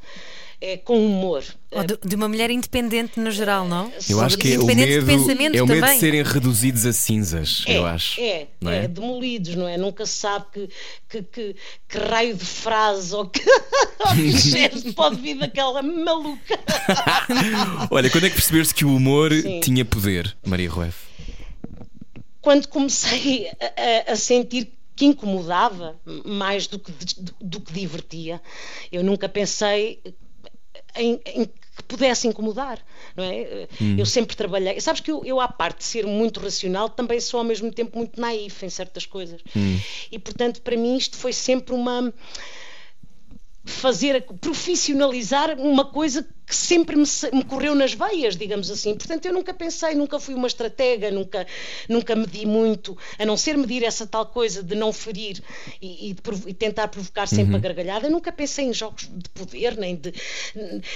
É com humor. De, de uma mulher independente no geral, não? Eu acho que é o Independente medo, é o medo também. de serem reduzidos a cinzas, É, eu acho. É, não é, é? demolidos, não é? Nunca se sabe que, que, que, que raio de frase ou que, ou que gesto pode vir daquela maluca. Olha, quando é que percebeste que o humor Sim. tinha poder, Maria Rueff? Quando comecei a, a- sentir que incomodava mais do que, do, do que divertia, eu nunca pensei em, em que pudesse incomodar, não é? Eu sempre trabalhei. Sabes que eu, eu, à parte de ser muito racional, também sou ao mesmo tempo muito naif em certas coisas. E, portanto, para mim isto foi sempre uma fazer, profissionalizar uma coisa que sempre me, me correu nas veias, digamos assim. Portanto, eu nunca pensei, nunca fui uma estratega, nunca, nunca medi muito, a não ser medir essa tal coisa de não ferir e, e e tentar provocar sempre a gargalhada. Eu nunca pensei em jogos de poder, nem de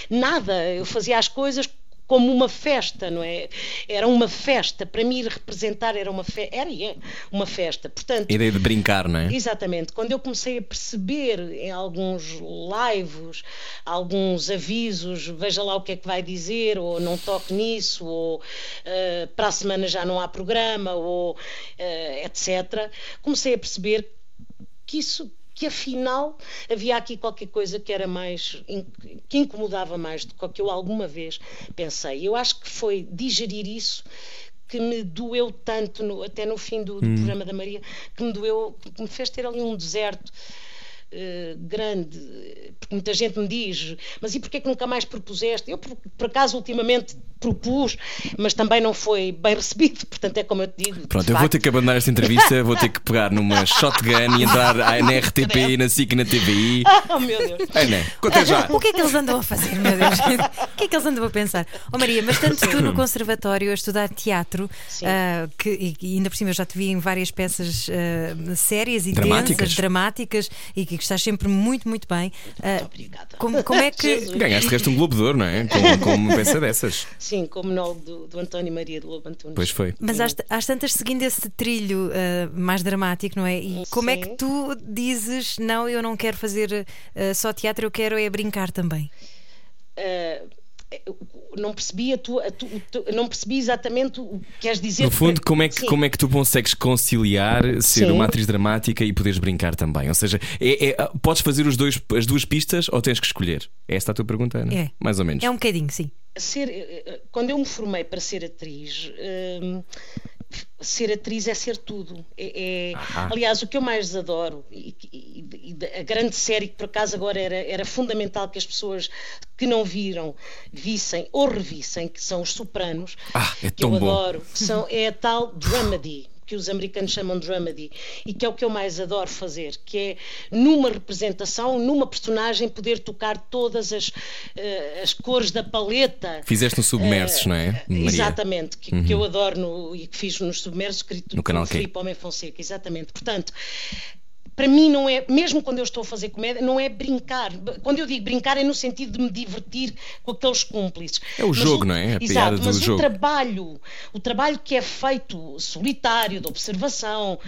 nada. Eu fazia as coisas como uma festa, não é? Era uma festa. Para mim, representar era uma festa. Era e é uma festa. Portanto, A ideia de brincar, não é? Exatamente. Quando eu comecei a perceber em alguns lives, alguns avisos, veja lá o que é que vai dizer, ou não toque nisso, ou eh, para a semana já não há programa, ou eh, etc., comecei a perceber que isso que afinal havia aqui qualquer coisa que era mais que incomodava mais do que eu alguma vez pensei. Eu acho que foi digerir isso que me doeu tanto no- até no fim do, do programa da Maria que me doeu que me fez ter ali um deserto eh, grande porque muita gente me diz mas e porquê que nunca mais propuseste eu por, por acaso ultimamente propus mas também não foi bem recebido portanto é como eu te digo Pronto, eu vou facto, ter que abandonar esta entrevista, vou ter que pegar numa shotgun e entrar na RTP, e na SIC e na TVI. oh meu Deus Ana, conta já. O que é que eles andam a fazer, meu Deus? O que é que eles andam a pensar? Oh Maria, mas tanto tu no conservatório a estudar teatro, ah, que e- e ainda por cima eu já te vi em várias peças ah, sérias e Dramáticas. tensas, dramáticas, e que, que estás sempre muito, muito bem. Muito obrigada. como, como é que. Jesus. Ganhaste de resto um Globo de Ouro, não é? Com, com uma peça dessas. Sim, como monólogo do, do António Maria de Lobo Antunes. Pois foi. Mas às, às tantas, seguindo esse trilho ah, mais dramático, não é? E como é que tu dizes, não, eu não quero fazer ah, só teatro, eu quero é brincar também? Eu não percebi a tua, a tu- não percebi exatamente o que queres dizer. No fundo, como é, que, Sim. como é que tu consegues conciliar ser Sim. uma atriz dramática e poderes brincar também? Ou seja, é- é- podes fazer os dois, as duas pistas ou tens que escolher? É esta a tua pergunta, Ana? É. Mais ou menos. É um bocadinho, sim. ser, eh, quando eu me formei para ser atriz, hum, ser atriz é ser tudo. É, é- aliás, o que eu mais adoro, e, e- e a grande série que por acaso agora era, era fundamental que as pessoas que não viram vissem ou revissem, que são os Sopranos, Ah, é que eu bom. adoro, são, é a tal dramedy que os americanos chamam de dramedy e que é o que eu mais adoro fazer, que é numa representação, numa personagem poder tocar todas as, eh, as cores da paleta. Fizeste no Submersos, Eh, não é? Maria? Exatamente, que, que eu adoro no- e que fiz nos Submersos, escrito No canal. Filipe Homem Fonseca, exatamente. Portanto, para mim não é, mesmo quando eu estou a fazer comédia, não é brincar. Quando eu digo brincar é no sentido de me divertir com aqueles cúmplices. É o Mas jogo, não é? A piada Exato, mas jogo. o trabalho, o trabalho que é feito solitário, de observação,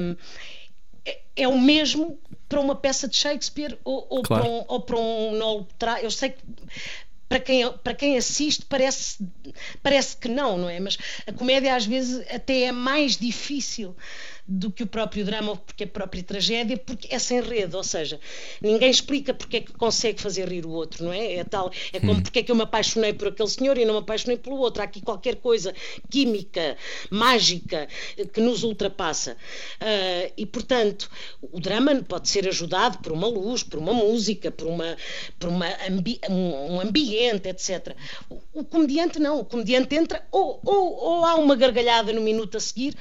hum, é, é o mesmo para uma peça de Shakespeare ou, ou Claro. para um, ou para um Eu sei que para quem, para quem assiste parece, parece que não, não é? Mas a comédia às vezes até é mais difícil do que o próprio drama ou porque a própria tragédia, porque é sem rede, ou seja, ninguém explica porque é que consegue fazer rir o outro, não é? É tal, é como porque é que eu me apaixonei por aquele senhor e não me apaixonei pelo outro. Há aqui qualquer coisa química, mágica, que nos ultrapassa. Uh, e, portanto, o drama pode ser ajudado por uma luz, por uma música, por, uma, por uma ambi um, um, ambiente, etc. O, o, comediante não, o comediante entra ou, ou, ou há uma gargalhada no minuto a seguir,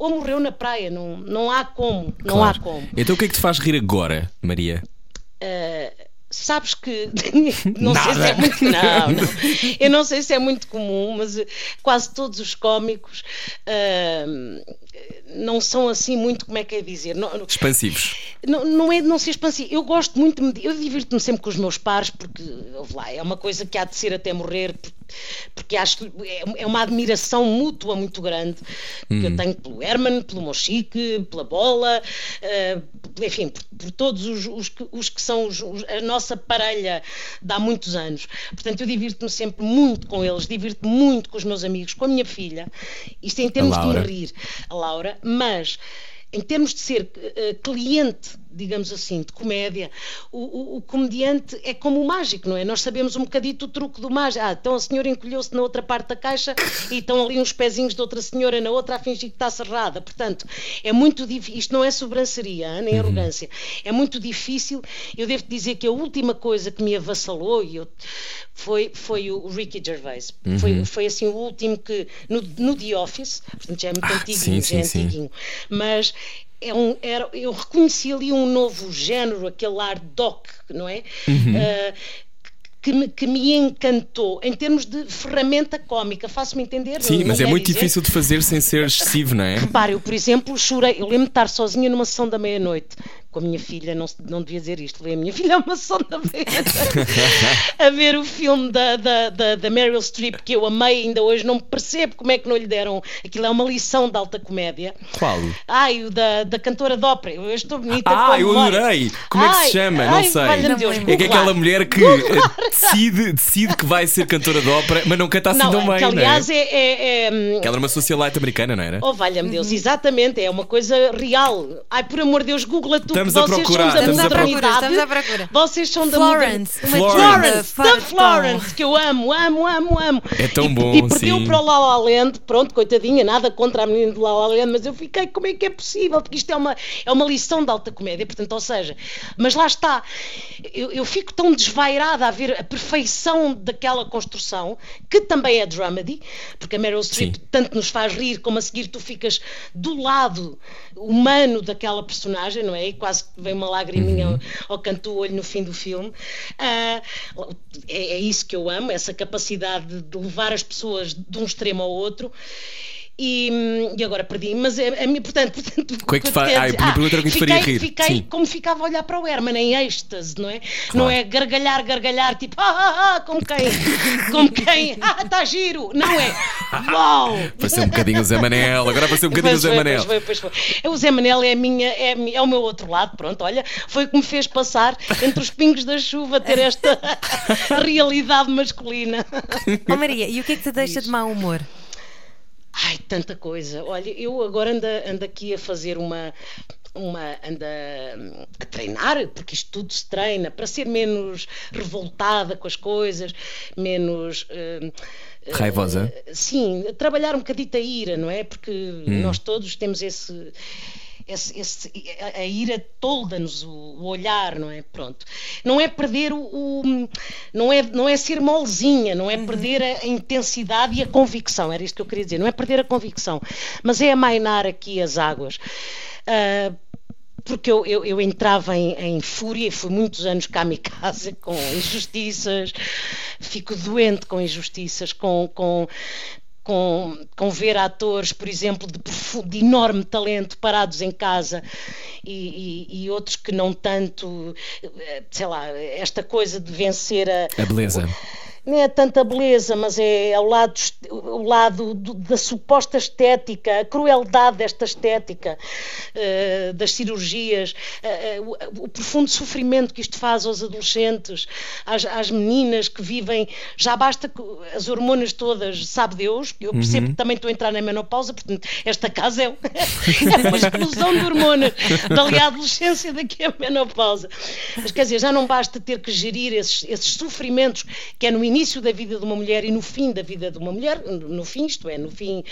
ou morreu na praia. Não, não há como. Não Claro. há como. Então o que é que te faz rir agora, Maria? Uh, sabes que não Nada. sei se é muito não, não. eu não sei se é muito comum mas uh, quase todos os cómicos uh, não são assim muito como é que é dizer não, Expansivos. não, não é de não ser expansivo. Eu gosto muito, de eu divirto-me sempre com os meus pares, porque lá, é uma coisa que há de ser até morrer, por- porque acho que é, é uma admiração mútua muito grande que eu tenho pelo Herman, pelo Mochique, pela Bola, eh, enfim, por, por todos os, os que, os que são os- a nossa parelha de há muitos anos. Portanto, eu divirto-me sempre muito com eles, divirto-me muito com os meus amigos, com a minha filha. Isto em termos de me rir, a Laura, mas em termos de ser eh, cliente, digamos assim, de comédia, o, o- o comediante é como o mágico, não é? Nós sabemos um bocadito o truque do mágico. Ah, então a senhora encolheu-se na outra parte da caixa e estão ali uns pezinhos de outra senhora na outra a fingir que está cerrada. Portanto, é muito difícil. Isto não é sobranceria, nem arrogância. É muito difícil. Eu devo dizer que a última coisa que me avassalou e eu, foi, foi o Ricky Gervais. Foi, foi assim o último que. No, no The Office, portanto já é muito Ah, antiguinho, sim, já é sim, sim. antiguinho. Mas é um, era, eu reconheci ali um novo género, aquele ar doc, não é? Uhum. Ah, que me, que me encantou em termos de ferramenta cómica, faço-me entender? Sim, mas é muito dizer- difícil de fazer sem ser excessivo, não é? Repare, eu, por exemplo, chorei. Eu lembro de estar sozinha numa sessão da meia-noite com a minha filha, não, não devia dizer isto, levei a minha filha a uma sessão da meia-noite a ver o filme da, da, da, da Meryl Streep que eu amei, ainda hoje não percebo como é que não lhe deram. Aquilo é uma lição de alta comédia. Qual? Ai, o da, da cantora de ópera. Eu estou bonita. Ah, a eu adorei! Como é que Ai, se chama? ai, não sei. Deus, é que é aquela mulher que eh, decide, decide que vai ser cantora de ópera, mas não canta assim Não, tão bem, que não é? aliás é- é- é, hum, Que ela era uma socialite americana, não era? Oh, valha-me Deus, exatamente, é uma coisa real. Ai, por amor de Deus, Google tudo. Estamos a Vocês procurar, estamos a procurar. Estamos à procura. Vocês são da Florence, Florence. Da de. Florence, que eu amo, amo, amo, amo. É tão e, bom, E perdeu sim. para o La La Land, pronto, coitadinha, nada contra a menina do La La Land, mas eu fiquei, como é que é possível? Porque isto é uma, é uma lição de alta comédia, portanto, ou seja, mas lá está, eu, eu fico tão desvairada a ver a perfeição daquela construção, que também é dramedy, porque a Meryl Streep tanto nos faz rir, como a seguir tu ficas do lado humano daquela personagem, não é? E quase que vem uma lagriminha Uhum. ao, ao canto do olho no fim do filme. Ah, é, é isso que eu amo, essa capacidade de levar as pessoas de um extremo ao outro. E, hum, e agora perdi, mas a, a minha, portanto, portanto O que é que te fa- quer Ah, a dizer- minha pergunta o que te fiquei, faria rir. Fiquei Sim. como ficava a olhar para o Herman em êxtase, não é? Claro. Não é gargalhar, gargalhar, tipo, ah, ah, ah, como quem, como quem, ah, está giro, não é? Uau! Pareceu um bocadinho o Zé Manel, agora pareceu um bocadinho o Zé Manel. pois foi, pois foi. O Zé Manel é, a minha, é, é o meu outro lado, pronto, olha, foi o que me fez passar entre os pingos da chuva ter esta realidade masculina. Oh Maria, e o que é que te deixa de mau humor? Ai, tanta coisa. Olha, eu agora ando, ando aqui a fazer uma. Uma, anda hum, a treinar, porque isto tudo se treina, para ser menos revoltada com as coisas, menos. hum, Raivosa? eh, sim, trabalhar um bocadito a ira, não é? Porque Hum. nós todos temos esse. Esse- esse- a- ira tolda-nos o, o olhar, não é? Pronto. Não é perder o. o- não, é, não é ser molzinha, não é perder a, a intensidade e a convicção, era isto que eu queria dizer. Não é perder a convicção, mas é amainar aqui as águas. Ah, porque eu, eu, eu entrava em, em fúria e fui muitos anos kamikaze com injustiças, fico doente com injustiças, com, com, com, com ver atores, por exemplo, de, de enorme talento parados em casa e, e- e outros que não tanto, eh, sei lá, esta coisa de vencer a, A beleza. Não é tanta beleza, mas é o lado, o lado do, da suposta estética, a crueldade desta estética, uh, das cirurgias, uh, uh, o, o, profundo sofrimento que isto faz aos adolescentes, às, às, meninas que vivem. Já basta as hormonas todas, sabe Deus, eu percebo uhum. que também estou a entrar na menopausa, portanto, esta casa é, é uma explosão de hormonas, dali à adolescência, daqui à menopausa. Mas quer dizer, já não basta ter que gerir esses, esses sofrimentos que é no início da vida de uma mulher e no fim da vida de uma mulher, no fim, isto é, no fim,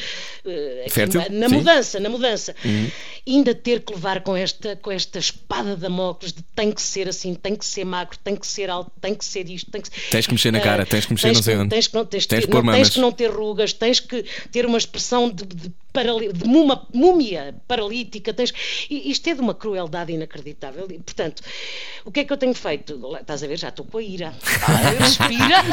uh, Fértil, na, mudança, na mudança, uhum. ainda ter que levar com esta, com esta espada de Damocles de tem que ser assim, tem que ser magro, tem que ser alto, tem que ser isto, tem que Tens que mexer na cara, uh, tens que mexer não sei onde. Tens que não, tens, tens, ter, não, tens que não ter rugas, tens que ter uma expressão de, de de muma, múmia paralítica. Tens, isto é de uma crueldade inacreditável. E, portanto, o que é que eu tenho feito? Estás a ver? Já estou com a ira. Ah, respira.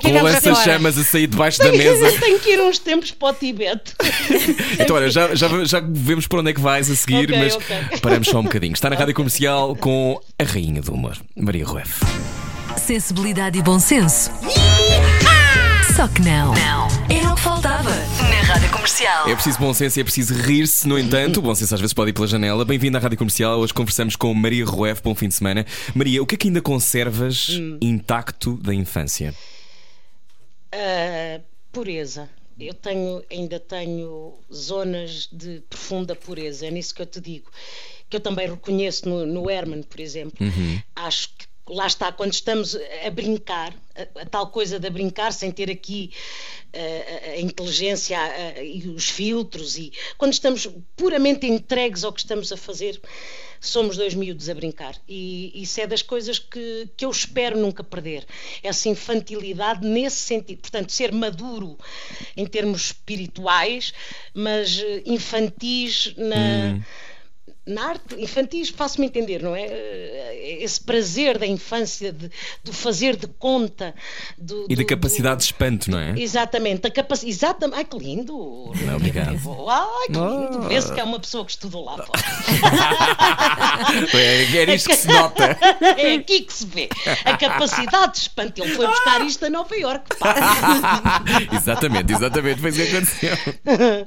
com essas chamas a sair debaixo da mesa. Tenho que ir uns tempos para o Tibete. então, olha, já, já, já vemos para onde é que vais a seguir, okay, mas okay. paramos só um bocadinho. Está na rádio comercial com a rainha do humor, Maria Rueff. Sensibilidade e bom senso. Só que não. Não. Que faltava na Rádio Comercial. É preciso bom senso e é preciso rir-se, no entanto, o bom senso às vezes pode ir pela janela. Bem-vindo à Rádio Comercial. Hoje conversamos com Maria Rueff. Bom fim de semana. Maria, o que é que ainda conservas hum. intacto da infância? Uh, pureza. Eu tenho, ainda tenho zonas de profunda pureza, é nisso que eu te digo. Que eu também reconheço no, no Herman, por exemplo. Uhum. Acho que lá está, quando estamos a brincar, a, a tal coisa de brincar sem ter aqui a, a inteligência e os filtros, e quando estamos puramente entregues ao que estamos a fazer, somos dois miúdos a brincar. E isso é das coisas que, que eu espero nunca perder. Essa infantilidade nesse sentido. Portanto, ser maduro em termos espirituais, mas eh, infantis na. Hum na arte infantil, faço-me entender, não é? Eh, esse prazer da infância, de, do fazer de conta. Do, e da capacidade do... de espanto, não é? Exatamente, da capacidade. Exatamente. Ai, que lindo! Não, obrigado. Ai, que lindo! Oh. Vê-se que é uma pessoa que estudou lá fora. é, é isto que se nota. É aqui que se vê. A capacidade de espanto. Ele foi buscar isto a Nova Iorque. exatamente, exatamente. Foi isso que aconteceu.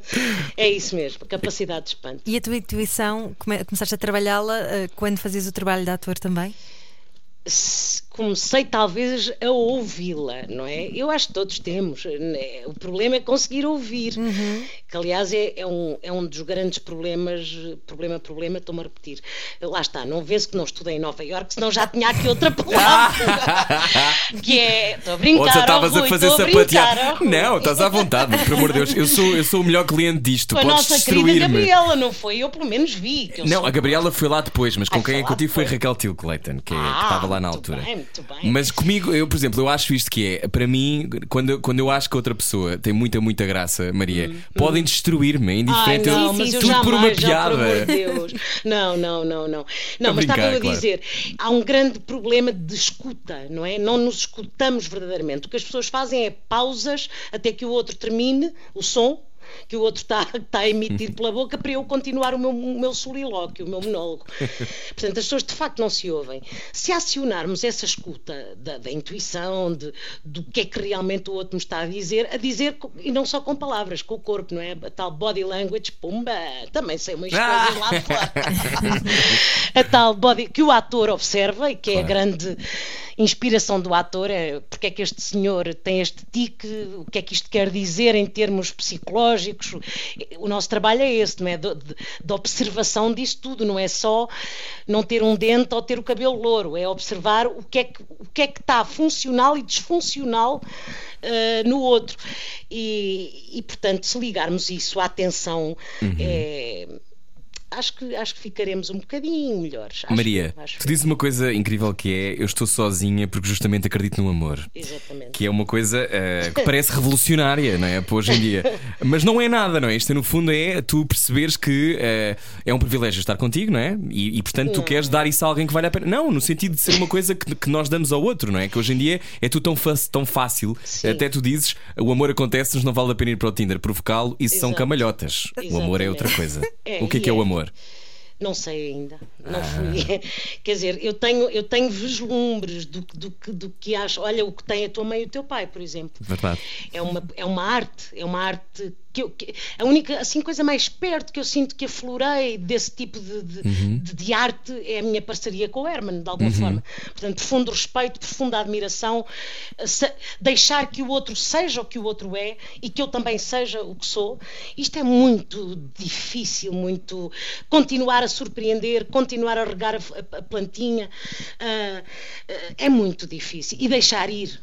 É isso mesmo, capacidade de espanto. E a tua intuição, como começaste a trabalhá-la uh, quando fazias o trabalho de ator também? comecei talvez a ouvi-la, não é? Eu acho que todos temos. Né? O problema é conseguir ouvir, uhum. Que aliás é, é, um, é um dos grandes problemas, problema, problema, estou-me a repetir. Lá está, não vês que não estudei em Nova Iorque, senão já tinha aqui outra palavra, que é, estou a brincar, Ou estavas a fazer sapatear. Não, estás à vontade, por amor de Deus, eu sou, eu sou o melhor cliente disto, com podes destruir-me. a Gabriela, não foi? Eu pelo menos vi. não, a Gabriela foi lá depois, mas com Ai, quem é que eu tive foi Raquel Tilcleiton, que, ah, que estava lá na altura. Bem, muito bem. Mas comigo, eu, por exemplo, eu acho isto que é, para mim, quando, quando eu acho que outra pessoa tem muita, muita graça, Maria, hum, podem destruir-me, é indiferente. Ai, não, mas eu tudo jamais, por uma piada. Já, por Deus. Não, não, não, não. Não, mas estava a dizer, há um grande problema de escuta, não é? Não nos escutamos verdadeiramente. O que as pessoas fazem é pausas até que o outro termine o som que o outro está, está a emitir pela boca para eu continuar o meu, o meu solilóquio, o meu monólogo. Portanto, as pessoas de facto não se ouvem. Se acionarmos essa escuta da, da intuição, de, do que é que realmente o outro me está a dizer, a dizer, e não só com palavras, com o corpo, não é? A tal body language, pumba, também sei umas coisas lá fora. a tal body, que o ator observa e que é claro. a grande inspiração do ator, é porque é que este senhor tem este tique, o que é que isto quer dizer em termos psicológicos. O nosso trabalho é esse, não é? De, de, de observação disso tudo, não é só não ter um dente ou ter o cabelo louro, é observar o que é que, o que, é que está funcional e disfuncional uh, no outro. E, e, portanto, se ligarmos isso à atenção, uhum. é acho que, acho que ficaremos um bocadinho melhores. Acho Maria, que, tu dizes uma coisa incrível que é eu estou sozinha porque justamente acredito no amor. Exatamente. Que é uma coisa uh, que parece revolucionária, não é? Hoje em dia. Mas não é nada, não é? Isto no fundo é tu perceberes que uh, é um privilégio estar contigo, não é? E, e portanto tu queres dar isso a alguém que vale a pena. Não, no sentido de ser uma coisa que, que nós damos ao outro, não é? Que hoje em dia é tudo tão, tão fácil. Sim. Até tu dizes o amor acontece, mas não vale a pena ir para o Tinder provocá-lo. Isso Exato. são camalhotas. Exatamente. O amor é outra coisa. É, o que é que é, é o amor? Não sei ainda. Não Ah. fui. Quer dizer, eu tenho, eu tenho vislumbres do, que- do, que- do que acho. Olha, o que tem a tua mãe e o teu pai, por exemplo. Verdade. É uma, é uma arte, é uma arte que, eu, que a única assim, coisa mais perto que eu sinto que aflorei desse tipo de, de, de- de arte é a minha parceria com o Herman, de alguma forma. Portanto, profundo respeito, profunda admiração, se- deixar que o outro seja o que o outro é e que eu também seja o que sou. Isto é muito difícil, muito continuar a surpreender, continuar a regar a, a- plantinha. ah, ah, é muito difícil. E deixar ir.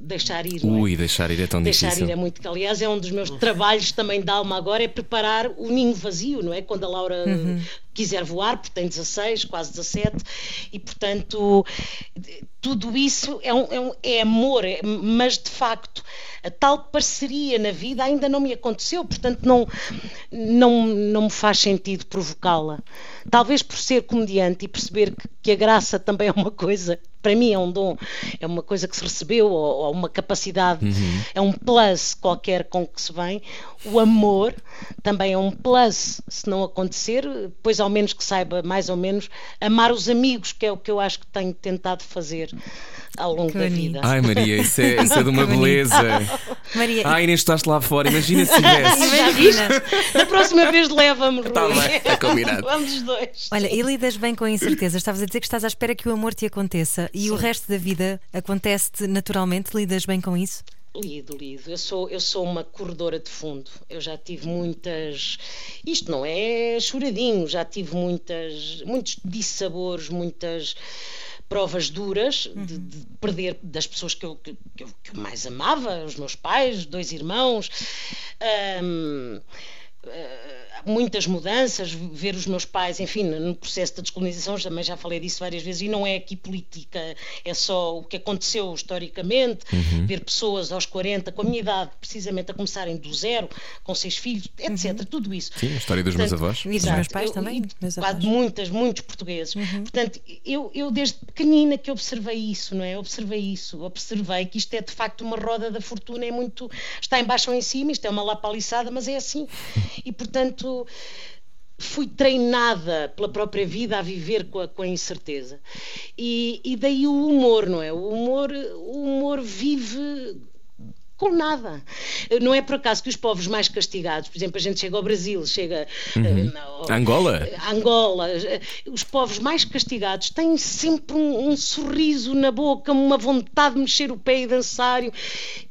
Deixar ir. não é? Ui, deixar ir é tão Deixar difícil. ir é muito, que aliás é um dos meus trabalhos também de alma agora, é preparar o ninho vazio, não é? Quando a Laura quiser voar, porque tem 16, quase 17, e portanto tudo isso é, um- é um- é amor, é- mas de facto a tal parceria na vida ainda não me aconteceu, portanto não, não, não me faz sentido provocá-la. Talvez por ser comediante e perceber que, que a graça também é uma coisa, para mim é um dom, é uma coisa que se recebeu, ou, ou uma capacidade, é um plus qualquer com que se vem. O amor também é um plus, se não acontecer, pois ao menos que saiba mais ou menos amar os amigos, que é o que eu acho que tenho tentado fazer ao longo Que da bonito. vida. Ai Maria, isso é, isso é de uma Que beleza. Maria, Ai, nem estás lá fora, imagina se tivesse. imagina. Da próxima vez leva-me, Rui. Tá bem, está combinado. Vamos os dois. Olha, e lidas bem com a incerteza. Estavas a dizer que estás à espera que o amor te aconteça e o resto da vida acontece-te naturalmente. Lidas bem com isso? Lido, lido. Eu sou, eu sou uma corredora de fundo. Eu já tive muitas. Isto não é choradinho, já tive muitas, muitos dissabores, muitas provas duras de, de perder das pessoas que eu, que, que eu, que eu mais amava, os meus pais, dois irmãos. Ahm, eh, muitas mudanças, ver os meus pais, enfim, no processo da descolonização, também já falei disso várias vezes, e não é aqui política, é só o que aconteceu historicamente, ver pessoas aos 40, com a minha idade, precisamente a começarem do zero, com seis filhos, etc. Tudo isso. Sim, a história dos meus Portanto, avós. E dos meus pais Eu- também, meus quase avós. muitas, muitos portugueses. Portanto, eu, eu desde pequenina que observei isso, não é? Observei isso, observei que isto é de facto uma roda da fortuna, é muito. está em baixo ou em cima, isto é uma lapaliçada, mas é assim. E portanto. Fui treinada pela própria vida a viver com a, com a incerteza. E, e daí o humor, não é? O humor, o humor vive com nada. Não é por acaso que os povos mais castigados, por exemplo, a gente chega ao Brasil, chega eh, ao- Angola? Angola, eh, os povos mais castigados têm sempre um, um sorriso na boca, uma vontade de mexer o pé e dançar,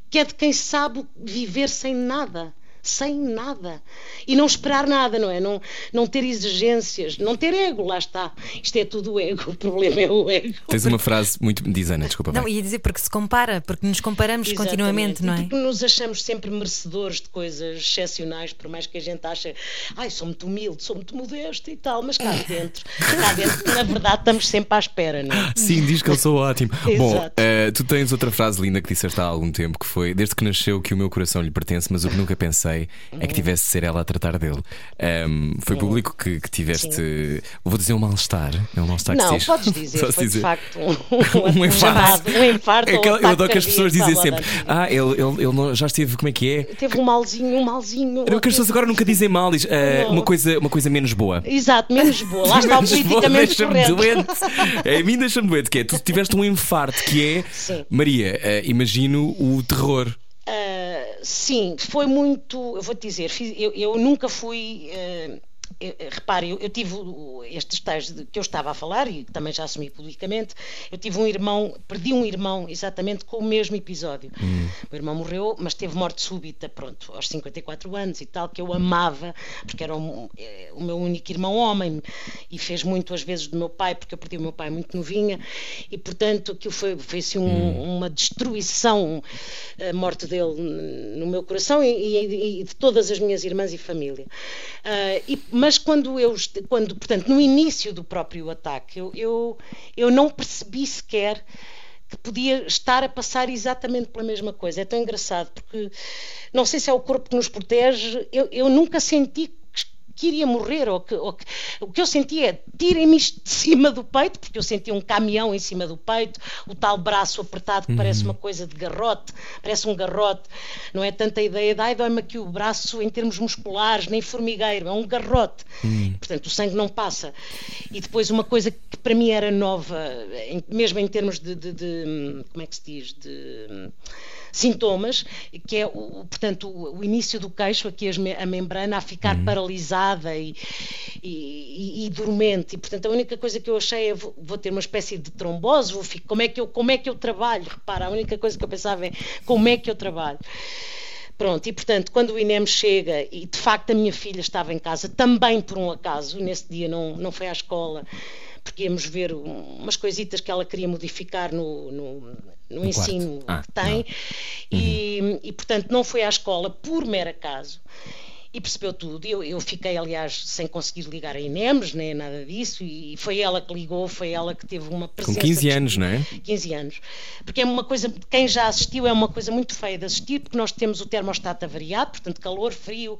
que é de quem sabe viver sem nada. Sem nada. E não esperar nada, não é? Não, não ter exigências, não ter ego, lá está. Isto é tudo ego, o problema é o ego. Tens uma frase muito. Diz Ana, desculpa. Não, vai. ia dizer porque se compara, porque nos comparamos Exatamente. continuamente, não E é? Porque nos achamos sempre merecedores de coisas excepcionais, por mais que a gente ache, ai, sou muito humilde, sou muito modesto e tal, mas cá dentro, cá dentro, na verdade, estamos sempre à espera, não é? Sim, diz que eu sou ótimo. Bom, eh, tu tens outra frase linda que disseste há algum tempo que foi: Desde que nasceu que o meu coração lhe pertence, mas o que nunca pensei é que tivesse de ser ela a tratar dele. Ahm, foi público que, que tiveste. Vou dizer um mal-estar. É um mal-estar que Não, se diz. podes dizer, foi dizer? de facto um, Um infarto. chamado, um infarto. É aquela- eu adoro que as pessoas dizem sempre. Ah, ele, ele, ele não- já esteve, como é que é? Teve um malzinho, um malzinho. Era o que as pessoas agora nunca dizem mal, diz Não. uma, coisa, uma coisa menos boa. Exato, menos boa. Lá está o politicamente deixa-me correto. doente. É, a mim deixa-me doente, que é tu tiveste um infarto que é Sim. Maria, eh, imagino o terror. Ah, sim, foi muito. Eu vou-te dizer, fiz- eu, eu nunca fui. ah, eu- eu- eu, tive o- estes tais de que eu estava a falar e também já assumi publicamente. Eu tive um irmão, perdi um irmão exatamente com o mesmo episódio. O irmão morreu, mas teve morte súbita, pronto, aos 54 anos e tal, que eu amava, porque era um- eh, o meu único irmão homem e fez muito às vezes do meu pai, porque eu perdi o meu pai muito novinha e, portanto, aquilo foi, foi assim, um- uma destruição, a morte dele no meu coração e, e- e de todas as minhas irmãs e família. Ah, e- mas quando eu, quando, portanto, no início do próprio ataque, eu, eu, eu não percebi sequer que podia estar a passar exatamente pela mesma coisa. É tão engraçado, porque não sei se é o corpo que nos protege, eu, eu nunca senti que que iria morrer, ou que, ou que o que eu sentia é tirem-me isto de cima do peito, porque eu sentia um caminhão em cima do peito, o tal braço apertado que uhum. parece uma coisa de garrote, parece um garrote, não é tanta ideia de ai, dói-me aqui o braço em termos musculares, nem formigueiro, é um garrote. Uhum. Portanto, o sangue não passa. E depois uma coisa que para mim era nova, em, mesmo em termos de, de, de, como é que se diz, de sintomas, que é, o, portanto, o, o início do queixo, aqui a membrana a ficar uhum. paralisada e, e, e, e, dormente. E, portanto, a única coisa que eu achei é vou, vou ter uma espécie de trombose, vou, como, é que eu, como é que eu trabalho? Repara, a única coisa que eu pensava é como é que eu trabalho. Pronto, e portanto, quando o INEM chega, e de facto a minha filha estava em casa, também por um acaso, nesse dia não, não foi à escola, porque íamos ver umas coisitas que ela queria modificar no, no, no, no ensino ah, que tem, e, e portanto não foi à escola por mero acaso e percebeu tudo. Eu, eu fiquei, aliás, sem conseguir ligar a INEMS, nem nada disso, e foi ela que ligou, foi ela que teve uma presença. Com 15 anos, não é? 15 anos. Porque é uma coisa, quem já assistiu, é uma coisa muito feia de assistir, porque nós temos o termostato avariado, portanto, calor, frio,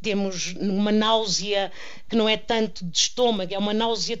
temos uma náusea que não é tanto de estômago, é uma náusea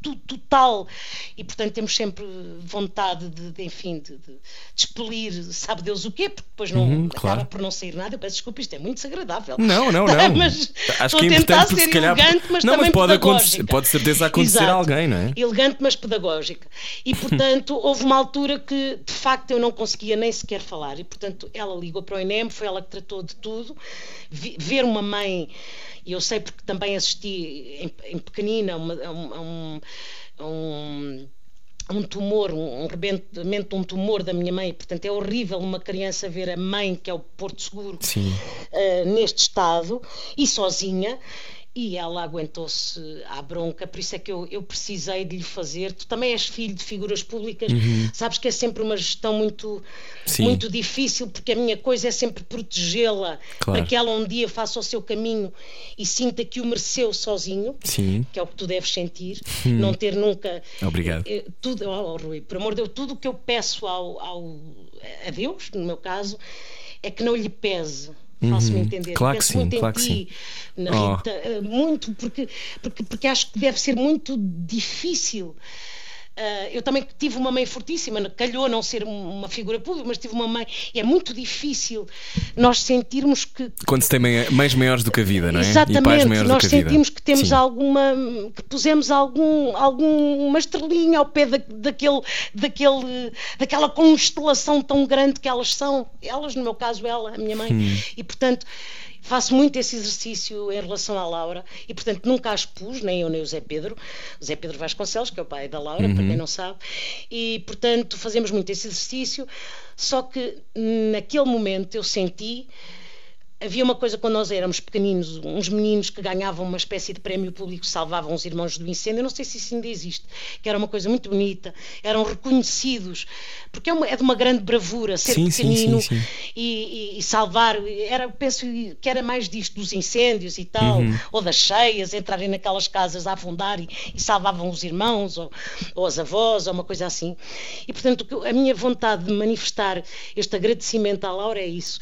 de, total. E portanto temos sempre vontade de, de enfim de, de, expelir sabe Deus o quê? Porque depois não uhum, acaba claro. por não sair nada. Eu peço desculpa isto é muito desagradável. Não não não. Mas acho que é tentar ser se calhar... elegante mas não, também mas pode acontecer pode certeza acontecer Exato. a alguém não é? Elegante mas pedagógica. E portanto houve uma altura que de facto eu não conseguia nem sequer falar. E portanto ela ligou para o INEM foi ela que tratou de tudo. Ver uma mãe e eu sei porque também assisti em, em pequenina a, uma, a, um, um um tumor, um, rebentamento de um tumor da minha mãe. Portanto, é horrível uma criança ver a mãe, que é o Porto Seguro, uh, neste estado e sozinha e ela aguentou-se à bronca, por isso é que eu, eu precisei de lhe fazer. Tu também és filho de figuras públicas, uhum. sabes que é sempre uma gestão muito, muito difícil, porque a minha coisa é sempre protegê-la claro. para que ela um dia faça o seu caminho e sinta que o mereceu sozinho, Sim. que é o que tu deves sentir, uhum. não ter nunca. Obrigado. Eh, tudo, oh, Rui, por amor de Deus, tudo o que eu peço ao, ao, a Deus, no meu caso, é que não lhe pese Faço-me uhum. entender. Claro que sim, muito claro em ti, na Rita, oh. muito, porque, porque, porque acho que deve ser muito difícil eu também tive uma mãe fortíssima, calhou não ser uma figura pública, mas tive uma mãe. E é muito difícil nós sentirmos que. Quando se tem mães maiores do que a vida, não é? Exatamente, nós sentimos que temos Sim. alguma. que pusemos algum, alguma estrelinha ao pé da, daquele, daquele, daquela constelação tão grande que elas são. Elas, no meu caso, ela, a minha mãe. Hum. E portanto faço muito esse exercício em relação à Laura e, portanto, nunca a expus, nem eu nem o Zé Pedro, o Zé Pedro Vasconcelos, que é o pai da Laura, uhum. para quem não sabe, e, portanto, fazemos muito esse exercício, só que naquele momento eu senti havia uma coisa quando nós éramos pequeninos, uns meninos que ganhavam uma espécie de prémio público, salvavam os irmãos do incêndio, não sei se isso ainda existe, que era uma coisa muito bonita, eram reconhecidos, porque é, uma, é de uma grande bravura ser sim, pequenino sim, sim, e, e, e, salvar, era, penso que era mais disto, dos incêndios e tal, uhum. ou das cheias, entrarem naquelas casas a afundar e, e salvavam os irmãos, ou, ou as avós, ou uma coisa assim. E portanto, a minha vontade de manifestar este agradecimento à Laura é isso,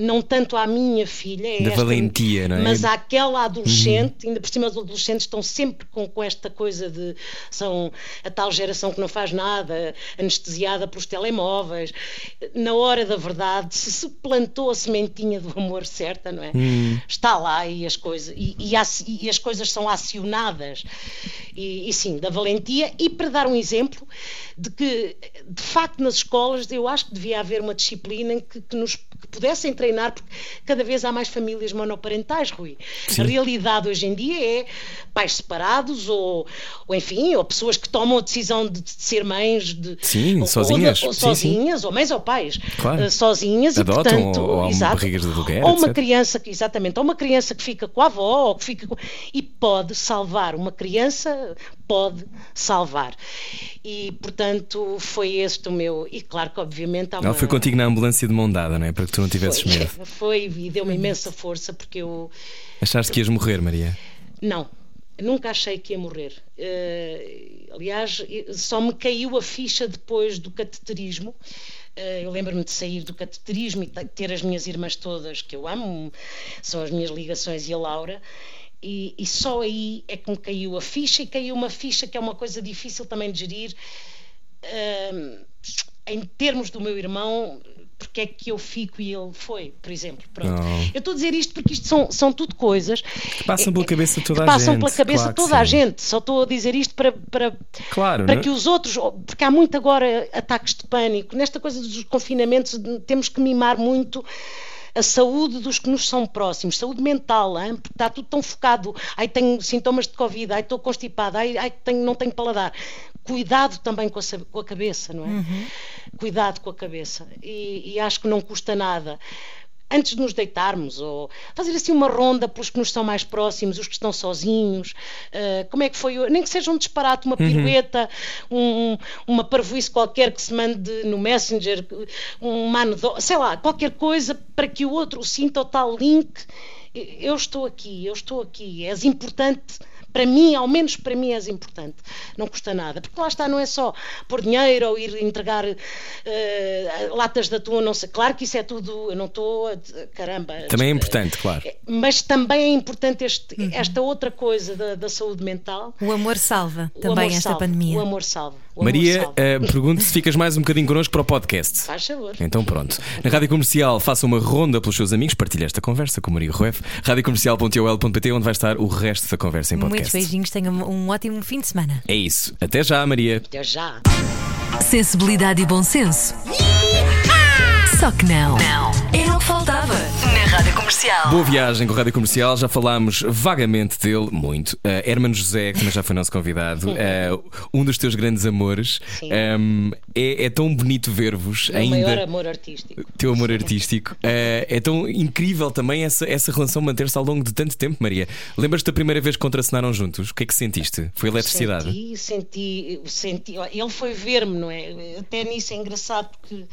não tanto à minha filha, é da esta, valentia, não é? Mas àquela adolescente, uhum. ainda por cima os adolescentes estão sempre com, com esta coisa de são a tal geração que não faz nada, anestesiada pelos telemóveis. Na hora da verdade, se se plantou a sementinha do amor certa, não é? Uhum. Está lá e as coisas e, e, e, as coisas são acionadas. E, e sim, da valentia e para dar um exemplo de que de facto nas escolas eu acho que devia haver uma disciplina que, que nos que pudessem treinar, porque cada vez há mais famílias monoparentais, Rui. Sim. A realidade hoje em dia é pais separados ou, ou enfim, ou pessoas que tomam a decisão de, de ser mães de, sim, ou, sozinhas, ou, ou sozinhas, sim, ou mães ou pais, claro. uh, sozinhas Adotam, e portanto, ou, ou exato, de aluguer, ou uma etc. criança que exatamente, ou uma criança que fica com a avó, ou que fica com, e pode salvar uma criança, pode salvar. E portanto foi este o meu e claro que obviamente há uma... Ela foi contigo na ambulância de mão dada, não é? Para que tu não tivesses foi, Foi e deu-me imensa força porque eu. Achaste que ias morrer, Maria? Não, nunca achei que ia morrer. Uh, aliás, só me caiu a ficha depois do cateterismo. Uh, eu lembro-me de sair do cateterismo e ter as minhas irmãs todas, que eu amo, são as minhas ligações, e a Laura. E, e só aí é que me caiu a ficha, e caiu uma ficha que é uma coisa difícil também de gerir. Hum, em termos do meu irmão, porque é que eu fico e ele foi, por exemplo. Pronto. Oh. Eu estou a dizer isto porque isto são, são tudo coisas Que passam pela é- cabeça de toda a passam gente, pela cabeça claro toda a gente. Só estou a dizer isto para, para, Claro, para não é? que os outros, porque há muito agora ataques de pânico. Nesta coisa dos confinamentos, temos que mimar muito a saúde dos que nos são próximos, saúde mental, hein? porque está tudo tão focado. Ai, tenho sintomas de Covid, ai, estou constipada, ai, ai tenho, não tenho paladar. Cuidado também com a, com a cabeça, não é? Cuidado com a cabeça. E, e acho que não custa nada. Antes de nos deitarmos, ou fazer assim uma ronda pelos que nos são mais próximos, os que estão sozinhos, eh, como é que foi, nem que seja um disparate, uma pirueta, um- uma parvoíce qualquer que se mande no Messenger, uma anedota, sei lá, qualquer coisa para que o outro sinta o tal link. Eu estou aqui, eu estou aqui, és importante para mim, ao menos para mim, és importante. Não custa nada. Porque lá está, não é só pôr dinheiro ou ir entregar eh, latas de atum, não sei. Claro que isso é tudo, eu não estou. a- Caramba. Também é importante, claro. Mas também é importante este- esta outra coisa da, da saúde mental. O amor salva O também amor esta salva, pandemia. O amor salva. o amor Maria, salva. eh, pergunto se ficas mais um bocadinho connosco para o podcast. Faz favor. Então pronto. Na Rádio Comercial faça uma ronda pelos seus amigos, partilhe esta conversa com Maria Rueff, radiocomercial.ol.pt onde vai estar o resto da conversa em Muitos beijinhos, tenham um ótimo fim de semana. É isso. Até já, Maria. Até já. Sensibilidade e bom senso. Só que não. Não. Era o que faltava na Rádio Comercial. Boa viagem com a Rádio Comercial, já falámos vagamente dele, muito. Uh, Hermano José, que também já foi nosso convidado, uh, um dos teus grandes amores. Sim. Um, é, é tão bonito ver-vos O ainda. maior amor artístico. Teu amor artístico. Uh, é tão incrível também essa, essa relação manter-se ao longo de tanto tempo, Maria. Lembras-te da primeira vez que contracenaram juntos? O que é que sentiste? Foi eletricidade? Senti, senti, senti. Ele foi ver-me, não é? Até nisso é engraçado porque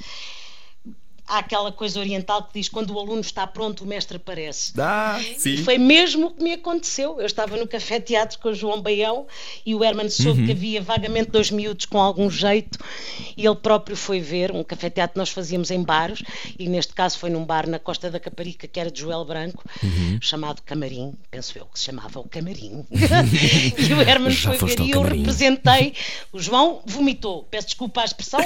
há aquela coisa oriental que diz quando o aluno está pronto, o mestre aparece. Ah, sim. E foi mesmo o que me aconteceu. Eu estava no Café Teatro com o João Baião e o Herman soube Uhum. que havia vagamente dois miúdos com algum jeito e ele próprio foi ver. Um Café Teatro nós fazíamos em bares e neste caso foi num bar na Costa da Caparica que era de Joel Branco, Uhum. chamado Camarim, penso eu que se chamava o Camarim. e o Herman Já foi ver e eu Camarim. representei. O João vomitou, peço desculpa à expressão,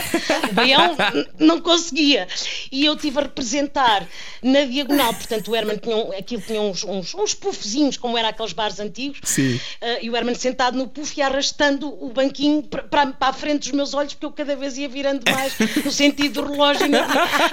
o Baião não conseguia. E eu tive a representar na diagonal, portanto o Herman tinha um, aquilo tinha uns, uns, uns puffzinhos, como era aqueles bares antigos, Sim. Ah, e o Herman sentado no puff e arrastando o banquinho para, a frente dos meus olhos, porque eu cada vez ia virando mais no sentido do relógio não-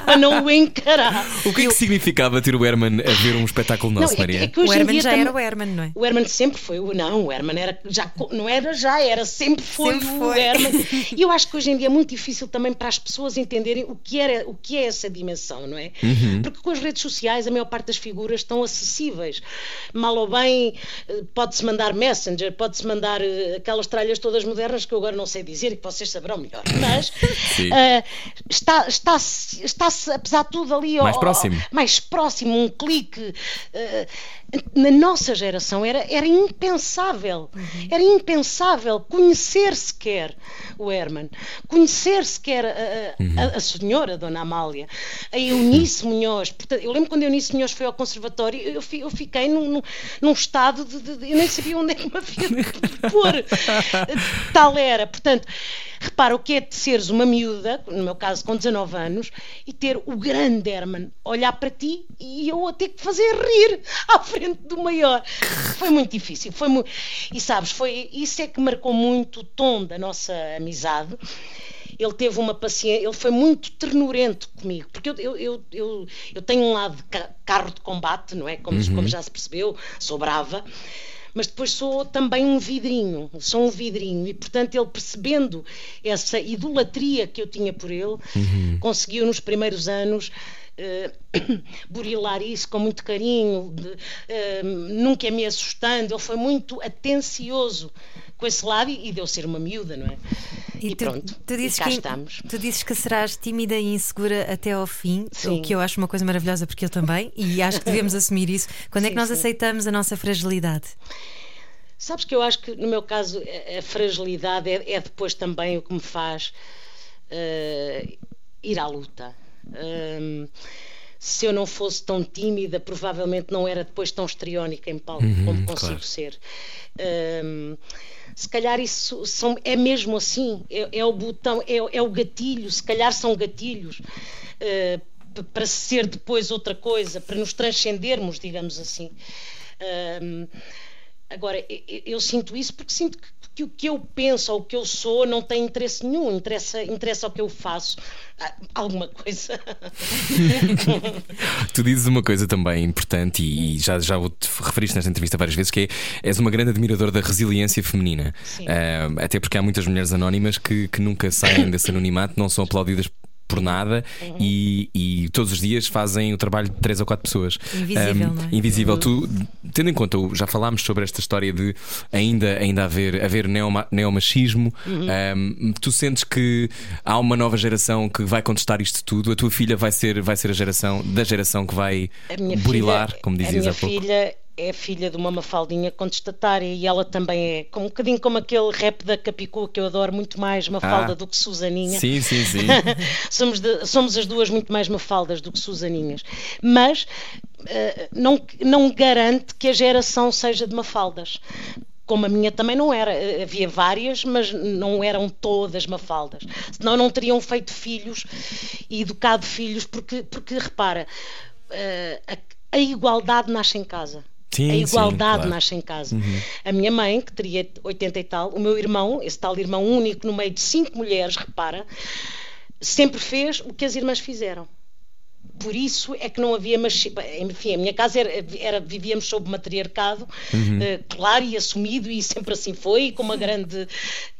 para não o encarar. O que é que significava ter o Herman a ver um espetáculo nosso, Não, é que- Maria? é que hoje O em Herman já também- era o Herman, não é? o Herman sempre foi o. Não, o Herman era. Já, não era já, era sempre foi Sempre o foi. Herman. E eu acho que hoje em dia é muito difícil também para as pessoas entenderem o que, era, o que é essa dimensão, não é? Uhum. Porque com as redes sociais a maior parte das figuras estão acessíveis. Mal ou bem, eh, pode-se mandar Messenger, pode-se mandar eh, aquelas tralhas todas modernas que eu agora não sei dizer e que vocês saberão melhor. Mas eh, está, está-se, está-se, apesar de tudo, ali ao- Mais próximo. mais próximo, um clique. eh, na nossa geração era, era impensável. Era impensável conhecer sequer o Herman, conhecer sequer a, a- a- a senhora, a Dona Amália, a Eunice Munhoz. Portanto, eu lembro quando a Eunice Munhoz foi ao conservatório, eu, eu fiquei num, num- num estado de, de- de- Eu nem sabia onde é que me havia de pôr. Tal era. Portanto, repara o que é de seres uma miúda, no meu caso com 19 anos, e ter o grande Herman olhar para ti e eu a ter que fazer rir à frente do maior. Foi muito difícil. Foi mu- E sabes, foi isso é que marcou muito o tom da nossa amizade. Ele teve uma paciência, ele foi muito ternurento comigo, porque eu, eu, eu, eu, tenho um lado de ca- carro de combate, não é? Como, como já se percebeu, sou brava, mas depois sou também um vidrinho, sou um vidrinho, e portanto ele percebendo essa idolatria que eu tinha por ele, conseguiu nos primeiros anos eh, burilar isso com muito carinho, de, eh, nunca me assustando, ele foi muito atencioso com esse lado e, e deu ser uma miúda, não é? E, tu, pronto, tu dizes e cá que, estamos. Tu dizes que serás tímida e insegura até ao fim, Sim. o que eu acho uma coisa maravilhosa, porque eu também, e acho que devemos assumir isso. Quando é que Sim, nós sim. aceitamos a nossa fragilidade? Sabes que eu acho que no meu caso a, fragilidade é, é depois também o que me faz eh, ir à luta. Hum, se eu não fosse tão tímida, provavelmente não era depois tão estriónica em palco Uhum, como consigo claro. ser. Hum, se calhar isso são, é mesmo assim, é, é o botão, é, é o gatilho, se calhar são gatilhos p- para ser depois outra coisa, para nos transcendermos, digamos assim. Hum, agora, eu- eu sinto isso porque sinto que, que o que eu penso ou o que eu sou não tem interesse nenhum, interessa, interessa o que eu faço. Ah, Alguma coisa. Tu dizes uma coisa também importante e, e já, já o te referiste nesta entrevista várias vezes que é, és uma grande admiradora da resiliência feminina. Ah, até porque há muitas mulheres anónimas que, que nunca saem desse anonimato, não são aplaudidas por nada e, e todos os dias fazem o trabalho de três ou quatro pessoas. Invisível, não é? Invisível. Tu, tendo em conta, já falámos sobre esta história de ainda, ainda haver, haver neoma, neomachismo, um, tu sentes que há uma nova geração que vai contestar isto tudo? A tua filha vai ser, vai ser a geração da geração que vai burilar, filha, como a dizias minha há pouco? filha é filha de uma mafaldinha contestatária e ela também é, um bocadinho como aquele rap da Capicua que eu adoro muito mais Mafalda Ah. do que Susaninha. Sim, sim, sim. somos, de- somos as duas muito mais mafaldas do que Susaninhas. Mas eh, não, não garante que a geração seja de mafaldas. Como a minha também não era. Eh, Havia várias, mas não eram todas mafaldas. Senão não teriam feito filhos e educado filhos, porque, porque repara, eh, a, a igualdade nasce em casa. Sim, a sim, igualdade claro. nasce em casa. A minha mãe, que teria 80 e tal, o meu irmão, esse tal irmão único no meio de cinco mulheres, repara, sempre fez o que as irmãs fizeram. Por isso é que não havia machismo. Enfim, a minha casa era, era- vivíamos sob matriarcado, eh, claro e assumido, e sempre assim foi, e com uma grande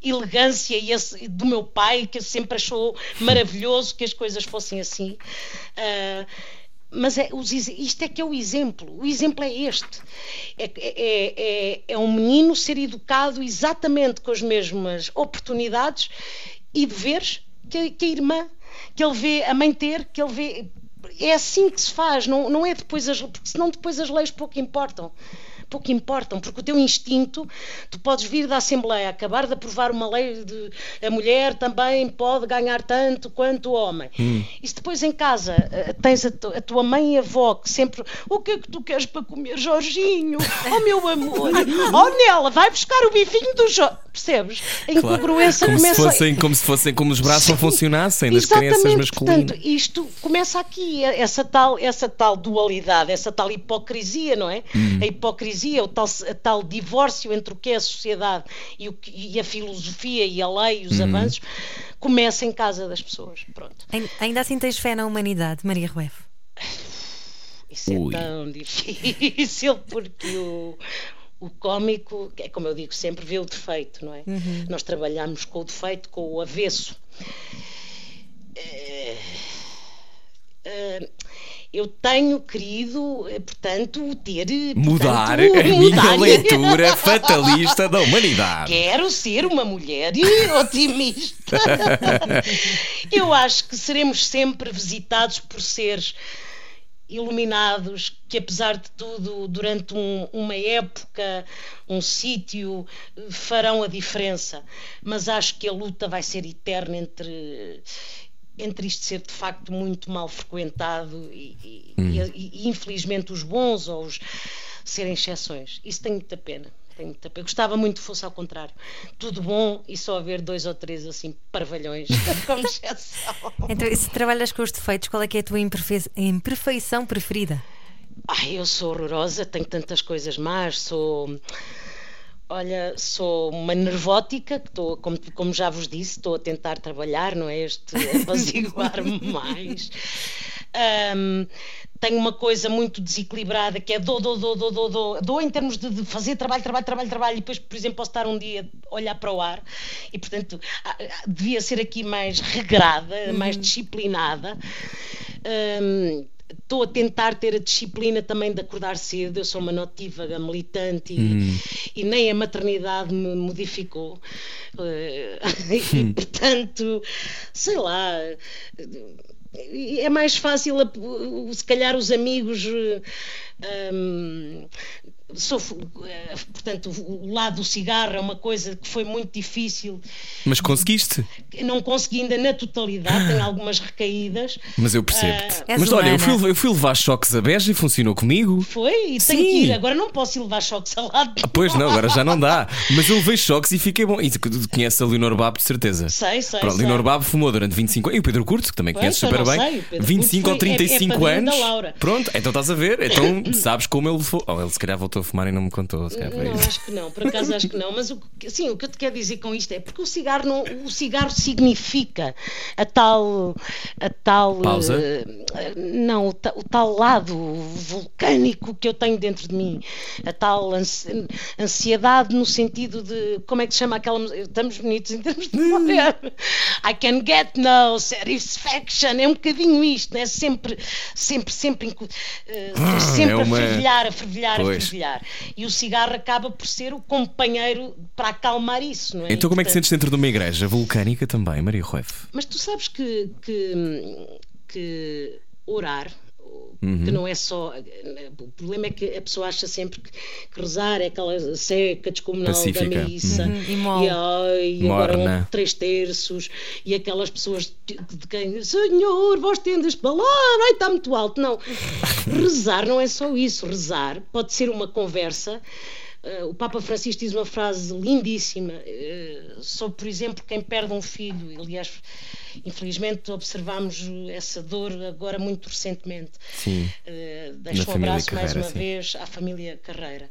elegância e esse- do meu pai, que sempre achou maravilhoso que as coisas fossem assim. Ah, mas é, os isto é que é o exemplo. O exemplo é este. É, é- é- é um menino ser educado exatamente com as mesmas oportunidades e deveres que, a- que a irmã, que ele vê a mãe ter, que ele vê. É assim que se faz, não, não é depois as. Porque senão depois as leis pouco importam. Pouco importam, porque o teu instinto, tu podes vir da Assembleia, acabar de aprovar uma lei de a mulher também pode ganhar tanto quanto o homem. E se depois em casa eh, tens a, tu- a tua mãe e avó que sempre o que é que tu queres para comer, Jorginho? Oh meu amor, oh Nela, vai buscar o bifinho do Jorge. Percebes? A incongruência Como se, começa fossem, como se fossem como os braços não funcionassem das crianças masculinas. Portanto, isto começa aqui, essa tal, essa tal dualidade, essa tal hipocrisia, não é? Hum. A hipocrisia, o tal, a tal divórcio entre o que é a sociedade e, o que- e a filosofia e a lei e os avanços, começa em casa das pessoas. Pronto. Ain- Ainda assim tens fé na humanidade, Maria Rueff? Isso Ui. é tão difícil porque o, o cómico, é como eu digo sempre, vê o defeito, não é? Nós trabalhamos com o defeito, com o avesso. Eh, eh, eu tenho querido, eh, portanto, ter. eh, Mudar portanto, a minha mudar. leitura fatalista da humanidade. Quero ser uma mulher otimista. Eu acho que seremos sempre visitados por seres iluminados que, apesar de tudo, durante um- uma época, um sítio, farão a diferença. Mas acho que a luta vai ser eterna entre. Entre isto ser de facto muito mal frequentado e, e- e- e, infelizmente os bons ou os serem exceções. Isso tem muita pena. Tem muita pena. Gostava muito que fosse ao contrário. Tudo bom e só haver dois ou três assim parvalhões como exceção. Então, se trabalhas com os defeitos, qual é que é a tua imperfe- imperfeição preferida? Ai, eu sou horrorosa, tenho tantas coisas más, sou. Olha, sou uma nervótica, que estou, como, como já vos disse, estou a tentar trabalhar, não é? Este apaziguar-me mais. Ahm, tenho uma coisa muito desequilibrada que é dou, dou, dou, dou, dou, dou, dou em termos de, de fazer trabalho, trabalho, trabalho, trabalho, e depois, por exemplo, posso estar um dia a olhar para o ar e, portanto, ah, ah, devia ser aqui mais regrada, mais disciplinada. Ahm, Estou a tentar ter a disciplina também de acordar cedo. Eu sou uma notívaga militante e, e nem a maternidade me modificou. Eh, e, portanto, sei lá. É mais fácil, se calhar, os amigos eh, hum, sofro, eh, portanto, o lado do cigarro é uma coisa que foi muito difícil. Mas conseguiste. Não consegui ainda na totalidade, tenho algumas recaídas. Mas eu percebo-te. És Mas olha, eu fui, eu fui levar choques a Beja e funcionou comigo. Foi, e tenho Sim. que ir. Agora não posso ir levar choques ao lado. Ah, Pois não, agora já não dá. Mas eu levei choques e fiquei bom. E conheces a Leonor Babo de certeza. Sei, sei, Pronto, sei. Leonor Babo fumou durante 25 anos. E o Pedro Curto, que também Pois, conheces super bem. sei, o Pedro 25 ou Curto foi- é- é 35 padrinho da anos. Laura. Pronto, então estás a ver. Então sabes como ele foi. Oh, ele se calhar voltou a fumar e não me contou. Se Não, acho que não, por acaso acho que não. Mas o, que- sim, o que eu te quero dizer com isto é porque o cigarro, não, o cigarro significa a tal. A tal Pausa. eh, não, o, ta- o tal lado vulcânico que eu tenho dentro de mim. A tal ansi- ansiedade no sentido de. Como é que se chama aquela. Estamos bonitos em termos de memória. I can get no satisfaction. É um bocadinho isto, é sempre, sempre, sempre, incu- eh, sempre é uma- a fervilhar, a fervilhar, a Pois. E o cigarro acaba por ser o companheiro para acalmar isso, não é? Então como é que sentes dentro de uma igreja vulcânica também, Maria Rueff? Mas tu sabes que, que, que orar. Uhum. Que não é só. O problema é que a pessoa acha sempre que, que rezar é aquela seca descomunal Pacífica. da missa Uhum, e e, ai, e agora um, três terços e aquelas pessoas de, de quem Senhor, vós tendes palavra, ai está muito alto. Não, rezar não é só isso. Rezar pode ser uma conversa. Eh, o Papa Francisco diz uma frase lindíssima eh, sobre, por exemplo, quem perde um filho. Aliás, infelizmente observamos essa dor agora muito recentemente. Sim. Na deixo um abraço mais Carreira, uma sim. vez à família Carreira.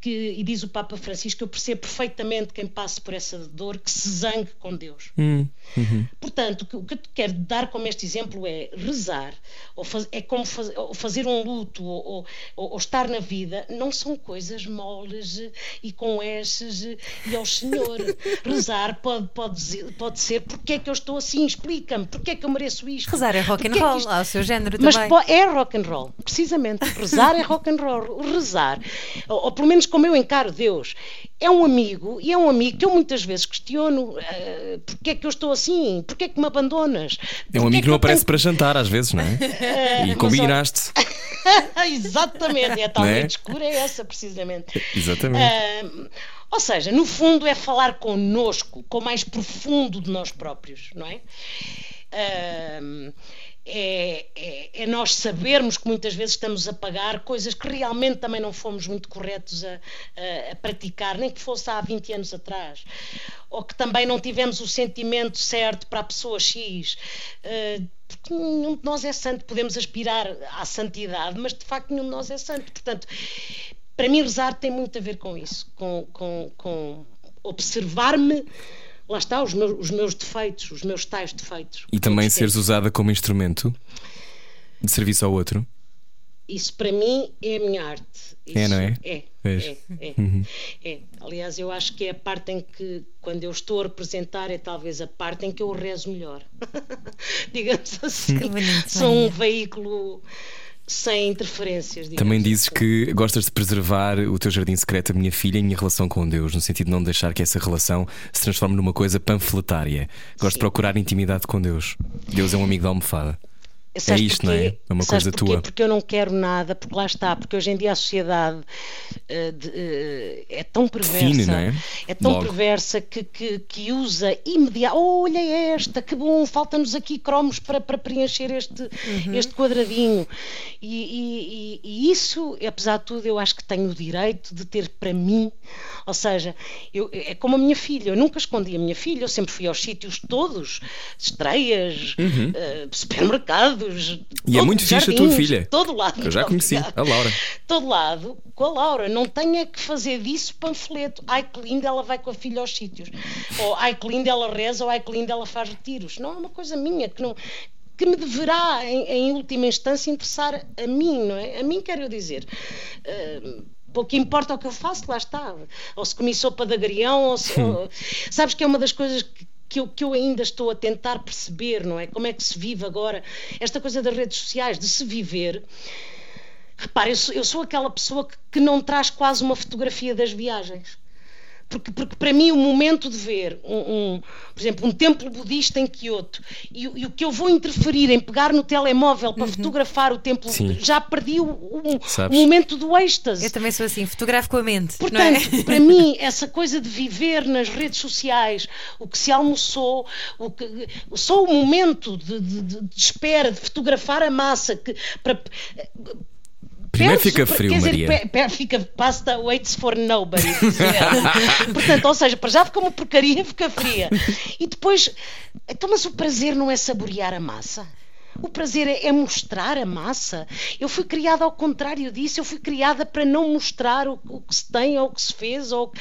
Que, e diz o Papa Francisco: Eu percebo perfeitamente quem passa por essa dor, que se zangue com Deus. Hum, uhum. Portanto, o que- eu quero dar como este exemplo é rezar, ou faz- é como faz- ou fazer um luto, ou, ou- ou- estar na vida, não são coisas moles eh, e com esses eh, e ao Senhor. Rezar pode, pode, pode ser porque é que eu estou assim, explica-me, porque é que eu mereço isto. Rezar é rock and roll, isto- ao seu género mas também. po- é rock and roll, precisamente. Rezar é rock and roll. Rezar, ou, ou pelo menos como eu encaro Deus, é um amigo e é um amigo que eu muitas vezes questiono eh, porque é que eu estou assim, porque é que me abandonas. É um amigo que não aparece tenho- para jantar às vezes, não é? E mas combinaste. Exatamente, é a tal é? escura, é essa precisamente. Exatamente. Ah, ou seja, no fundo é falar connosco, com o mais profundo de nós próprios, não é? Ah, é, é- é nós sabermos que muitas vezes estamos a pagar coisas que realmente também não fomos muito corretos a, a- a praticar, nem que fosse há 20 anos atrás. Ou que também não tivemos o sentimento certo para a pessoa X. Ah, porque nenhum de nós é santo, podemos aspirar à santidade, mas de facto nenhum de nós é santo. Portanto, para mim, rezar tem muito a ver com isso, com, com, com observar-me, lá está, os meus, os meus defeitos, os meus tais defeitos. E também seres usada como instrumento de serviço ao outro. Isso para mim é a minha arte. Isso É, não é? É, Pois. é, é, é. Aliás, eu acho que é a parte em que, quando eu estou a representar, é talvez a parte em que eu rezo melhor. Digamos assim. Que bonito, Sou um veículo sem interferências. Também dizes assim. que gostas de preservar o teu jardim secreto, a minha filha, e a minha relação com Deus, no sentido de não deixar que essa relação se transforme numa coisa panfletária. Gosto de Sim. procurar intimidade com Deus. Deus é um amigo da almofada. Sabes É isto, não é? porquê? É uma Sabes coisa porquê? tua. Porque eu não quero nada, porque lá está, porque hoje em dia a sociedade eh, de- eh, é tão perversa, Define, não é? tão Logo. perversa que, que, que usa imediatamente, olha esta, que bom, falta-nos aqui cromos para, para preencher este, Uhum. este quadradinho. E, e- e- isso, apesar de tudo, eu acho que tenho o direito de ter para mim, ou seja, eu- é como a minha filha, eu nunca escondi a minha filha, eu sempre fui aos sítios todos, estreias, eh, supermercados. Uhum. E é muito fixe a tua filha. Todo lado. Eu já conheci, a Laura. Todo lado, com a Laura. Não tenha que fazer disso panfleto. Ai que linda, ela vai com a filha aos sítios. Ou ai que linda, ela reza, ou ai que linda, ela faz retiros. Não é uma coisa minha que não que me deverá, em, em última instância, interessar a mim, não é? A mim, quero dizer. eh, pouco importa o que eu faço, lá está. Ou se comi sopa de agrião, ou se. ou- sabes que é uma das coisas que, que eu, que eu ainda estou a tentar perceber, não é? Como é que se vive agora? Esta coisa das redes sociais, de se viver. Repare, eu sou, eu sou aquela pessoa que, que não traz quase uma fotografia das viagens. Porque, porque para mim o momento de ver um, um, por exemplo, um templo budista em Kyoto e, e, o que eu vou interferir em pegar no telemóvel para uhum. fotografar o templo, Sim. já perdi o, o, o, momento do êxtase. Eu também sou assim, fotografo com a mente. Portanto, é? para mim, essa coisa de viver nas redes sociais, o que se almoçou, o que, só o momento de, de, de espera, de fotografar a massa, que, para, Primeiro fica frio, quer Maria. Dizer, per, fica pasta waits for nobody. Portanto, ou seja, para já fica uma porcaria, fica fria. E depois, então, mas o prazer não é saborear a massa? O prazer é, é, mostrar a massa. Eu fui criada ao contrário disso. Eu fui criada para não mostrar o, o, que se tem ou o que se fez ou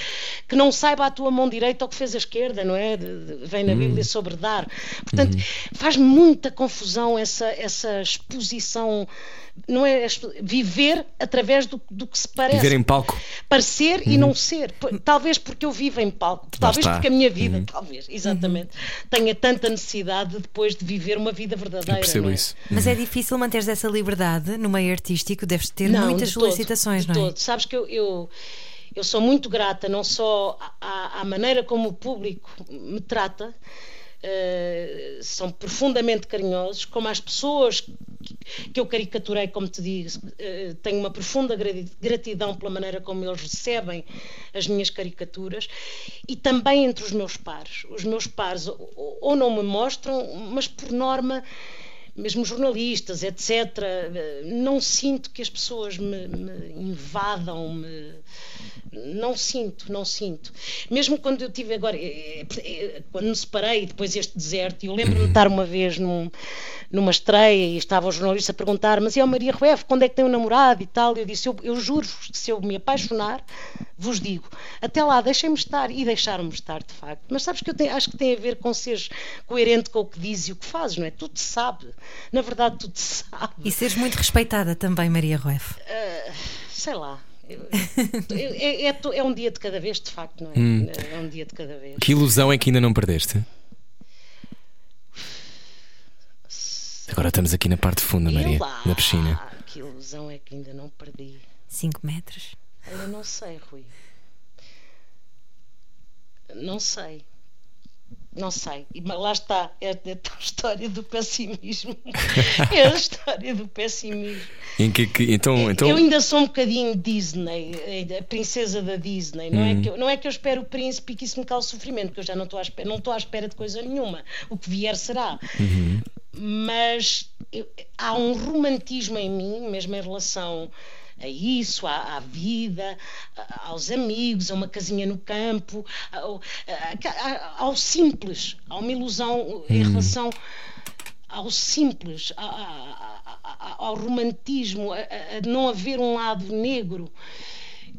que não saiba a tua mão direita ou o que fez a esquerda, não é? De, de, vem na hum. Bíblia sobre dar. Portanto, hum. faz muita confusão essa, essa exposição não é viver através do, do que se parece. Viver em palco. Parecer uhum. e não ser. Talvez porque eu vivo em palco, talvez porque a minha vida, uhum. talvez, exatamente, uhum. tenha tanta necessidade depois de viver uma vida verdadeira. Eu percebo é? isso. Mas é difícil manter essa liberdade no meio artístico, deves ter não, muitas solicitações, todo, não é? Todo. Sabes que eu, eu eu sou muito grata não só à, à, maneira como o público me trata, uh, são profundamente carinhosos, como as pessoas que eu caricaturei, como te digo, uh, tenho uma profunda gratidão pela maneira como eles recebem as minhas caricaturas e também entre os meus pares. Os meus pares ou, ou não me mostram, mas por norma mesmo jornalistas, etc., eh, não sinto que as pessoas me, me invadam, me, não sinto, não sinto. Mesmo quando eu tive agora, eh, eh, quando me separei, depois este deserto, eu lembro-me de estar uma vez num, numa estreia e estava o jornalista a perguntar: Mas é a Maria Rueff, quando é que tem um namorado e tal? Eu disse: Eu, eu juro-vos que se eu me apaixonar, vos digo, até lá, deixem-me estar e deixaram-me estar, de facto. Mas sabes que eu tenho, acho que tem a ver com seres coerente com o que dizes e o que fazes, não é? Tudo se sabe. Na verdade, tudo se sabe. E seres muito respeitada também, Maria Rueff. Uh, sei lá. É, é, é, um dia de cada vez, de facto, não é? Hum. É um dia de cada vez. Que ilusão é que ainda não perdeste? Agora estamos aqui na parte funda, Maria, lá, na piscina. Que ilusão é que ainda não perdi? 5 metros. Eu não sei, Rui. Não sei. Não sei, mas lá está, é, é a história do pessimismo. é a história do pessimismo. Em que, que, então, então... Eu ainda sou um bocadinho Disney, a princesa da Disney. Não, é hum. é que eu, não é que eu espero o príncipe e que isso me cause sofrimento, porque eu já não estou à espera, não estou à espera de coisa nenhuma. O que vier será. Uhum. Mas eu, há um romantismo em mim, mesmo em relação a isso, à, à vida, aos amigos, a uma casinha no campo, ao, ao simples, a uma ilusão hum. em relação ao simples, ao romantismo, a, a não haver um lado negro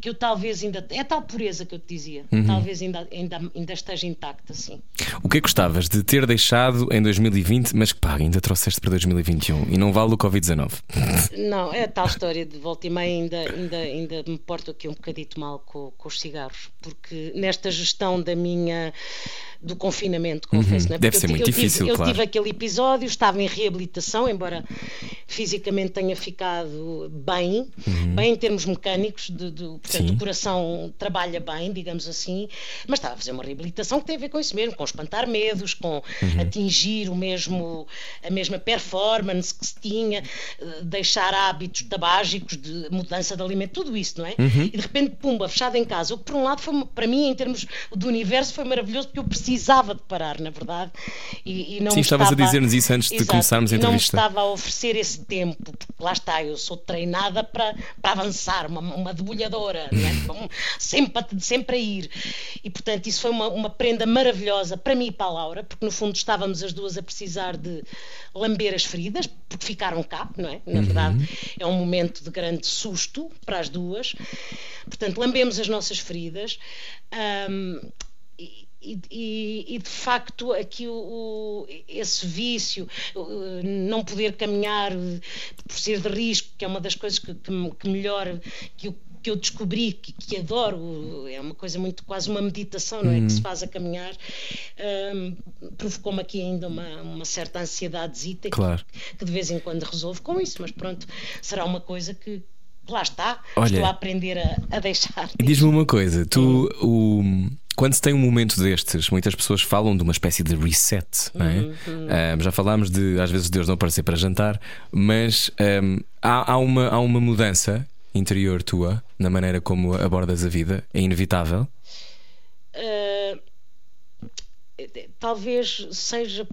que eu talvez ainda. É tal pureza que eu te dizia. Uhum. Talvez ainda, ainda, ainda esteja intacta, sim. O que é que gostavas de ter deixado em 2020, mas que pá, ainda trouxeste para 2021 e não vale o Covid-19? Não, é a tal história de volta e meia, ainda, ainda, ainda me porto aqui um bocadito mal com, com os cigarros, porque nesta gestão da minha do confinamento, confesso. Uhum. Né? Deve ser eu, muito eu difícil, tive, claro. Eu tive aquele episódio, estava em reabilitação, embora fisicamente tenha ficado bem, uhum. bem em termos mecânicos, de, de, portanto Sim. o coração trabalha bem, digamos assim, mas estava a fazer uma reabilitação que tem a ver com isso mesmo, com espantar medos, com uhum. atingir o mesmo, a mesma performance que se tinha, eh, deixar hábitos tabágicos, de mudança de alimento, tudo isso, não é? Uhum. E de repente, pumba, fechado em casa. O que por um lado foi, para mim, em termos do universo, foi maravilhoso porque eu preciso precisava de parar, na verdade. E, e não Sim, estavas estava, a dizer-nos isso antes exato, de começarmos a entrevista. Não estava a oferecer esse tempo, porque lá está, eu sou treinada para, para avançar, uma, uma debulhadora, é? sempre, a, sempre a ir. E portanto, isso foi uma, uma prenda maravilhosa para mim e para a Laura, porque no fundo estávamos as duas a precisar de lamber as feridas, porque ficaram cá, não é? Na verdade, uhum. é um momento de grande susto para as duas. Portanto, lambemos as nossas feridas. Um, e, e, e, de facto aqui o, o, esse vício, não poder caminhar por ser de risco, que é uma das coisas que, que, que melhor que eu, que eu descobri, que, que, adoro, é uma coisa muito quase uma meditação, não é? Que se faz a caminhar, um, provocou-me aqui ainda uma, uma certa ansiedadezita claro. que, que de vez em quando resolvo com isso, mas pronto, será uma coisa que, lá está, Olha, estou a aprender a, a deixar. Diz-me uma coisa, tu o quando se tem um momento destes, muitas pessoas falam de uma espécie de reset, não é? Ah, já falámos de às vezes Deus não aparecer para jantar, mas ahm, há, há uma, há uma mudança interior tua na maneira como abordas a vida, é inevitável. Uh, talvez seja.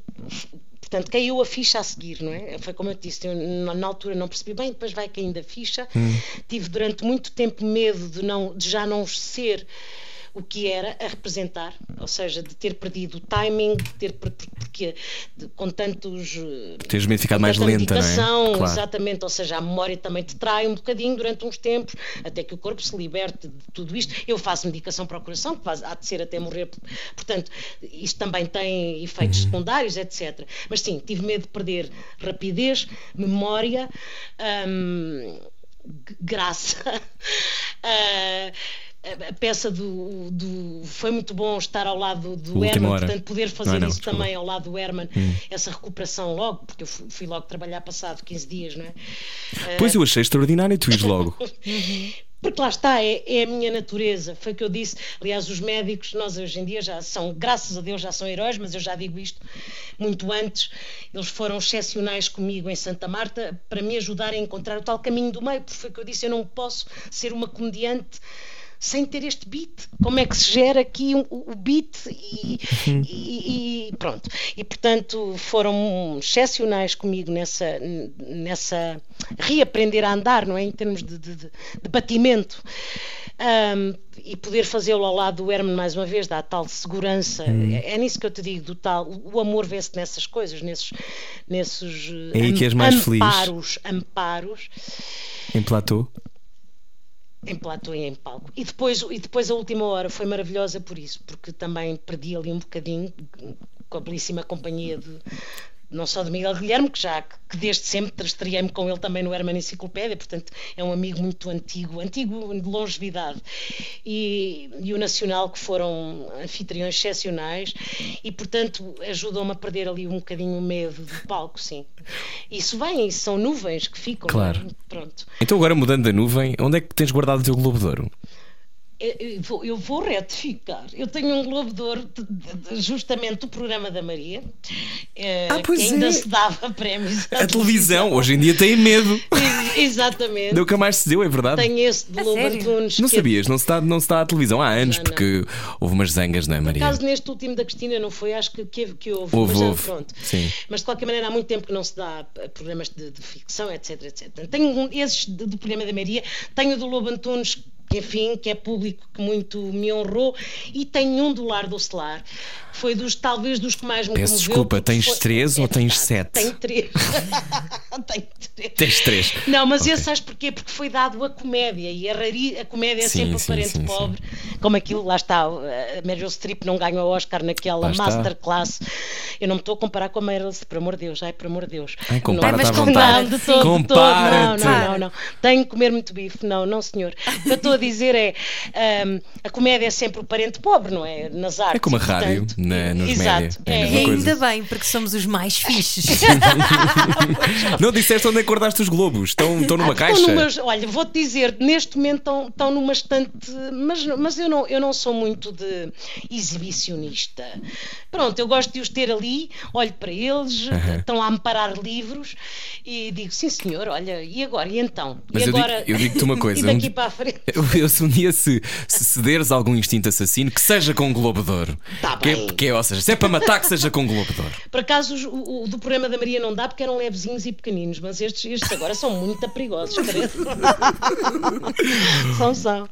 Portanto, caiu a ficha a seguir, não é? Foi como eu te disse, eu, na, altura não percebi bem, depois vai caindo a ficha. Tive durante muito tempo medo de, não, de já não ser o que era a representar, ou seja, de ter perdido o timing, de ter porque de- com tantos eh, Teres medo de ficar com mais lenta, não é? Claro. exatamente, ou seja, a memória também te trai um bocadinho durante uns tempos, até que o corpo se liberte de tudo isto. Eu faço medicação para o coração, que faz- há de ser até morrer, portanto, isto também tem efeitos Uhum. secundários, etc. Mas sim, tive medo de perder rapidez, memória, hum, graça. Ah, a- peça do, do- foi muito bom estar ao lado do Última Herman, hora. portanto poder Não, fazer não, isso desculpa. também ao lado do Herman, essa recuperação logo, porque eu fui, fui logo trabalhar passado 15 dias, não é? Pois eu achei extraordinário tu ires logo. Porque lá está, é, é a minha natureza. Foi o que eu disse. Aliás, os médicos, nós hoje em dia já são, graças a Deus, já são heróis, mas eu já digo isto muito antes. Eles foram excepcionais comigo em Santa Marta para me ajudar a encontrar o tal caminho do meio, porque foi o que eu disse: eu não posso ser uma comediante sem ter este beat. Como é que se gera aqui um- o, beat e, e- e pronto. E portanto foram excepcionais comigo nessa, nessa reaprender a andar, não é? Em termos de, de- de- batimento. Ahm, e poder fazê-lo ao lado do Herman mais uma vez, dá tal segurança. É, é nisso que eu te digo, do tal. O amor vê-se nessas coisas, nesses, nesses É aí eh, que és mais feliz. amparos, amparos Em platô. Em platô e em palco. E depois, e depois a última hora foi maravilhosa por isso, porque também perdi ali um bocadinho com a belíssima companhia de não só de Miguel Guilherme, que já que desde sempre estreiei-me com ele também no Herman Enciclopédia, portanto é um amigo muito antigo, antigo de longevidade, e, e o Nacional, que foram anfitriões excepcionais, e portanto ajudam-me a perder ali um bocadinho o medo do palco, sim. Isso vem, são nuvens que ficam, é? Claro. Pronto. Então agora mudando da nuvem, onde é que tens guardado o teu Globo de Ouro? Eu, vou, eu vou retificar. Eu tenho um Globo de Ouro de- de- de- justamente do programa da Maria, eh, Ah, pois que ainda é. se dava prémios. A televisão, hoje em dia tem medo. Ex- Exatamente. Nunca mais se deu, é verdade. Tenho esse de Lobo? Antunes. Não que é- sabias, não se, dá, não se dá à televisão há anos, Não, não. porque houve umas zangas, não é, Por Maria? acaso neste último da Cristina não foi, acho que, que, que houve, Houve, mas houve. pronto. Sim. Mas de qualquer maneira há muito tempo que não se dá a programas de, de ficção, etc, etc. Tenho um- esses do programa da Maria, tenho o do Lobo Antunes, que enfim, que é público, que muito me honrou, e tenho um do Lar do Celar, que foi dos, talvez dos que mais me Peço comoveu, desculpa, tens foi- três é ou tens verdade, sete? Tenho três. tenho três. Tens três. Não, mas Ok. esse sabes porquê? Porque foi dado a comédia e a, rari... a comédia é Sim, sempre sim, o parente sim, pobre, como aquilo, lá está, a Meryl Streep não ganhou o Oscar naquela Lá está. masterclass. Eu não me estou a comparar com a Meryl Streep, por amor de Deus, ai, por amor de Deus. Ai, compara-te não, à vontade. Não, de todo, de todo, não, não, não, não. Tenho que comer muito bife, não, não senhor. Eu estou a dizer é, hum, a comédia é sempre o parente pobre, não é? Nas artes. É como a rádio, portanto, na- nos Exato, média. É é, E ainda bem, porque somos os mais fixes. Não disseste onde guardaste os globos? Estão, estão numa Ah, caixa? estão numas- olha, vou-te dizer, neste momento estão, estão numa estante, mas, mas eu, não, eu não sou muito de exibicionista. Pronto, eu gosto de os ter ali, olho para eles, estão a amparar livros e digo, sim senhor, olha, e agora? E então? Mas e eu digo- agora? eu digo-te uma coisa, e daqui um- para a frente? Eu, se um dia se, se cederes algum instinto assassino, que seja com um Globo de Ouro. Tá que, é- bem. que é, ou seja, se é para matar, que seja com um Globo de Ouro. Por acaso o, o do programa da Maria não dá porque eram levezinhos e pequeninos, mas estes, estes agora são muito perigosos, são, são.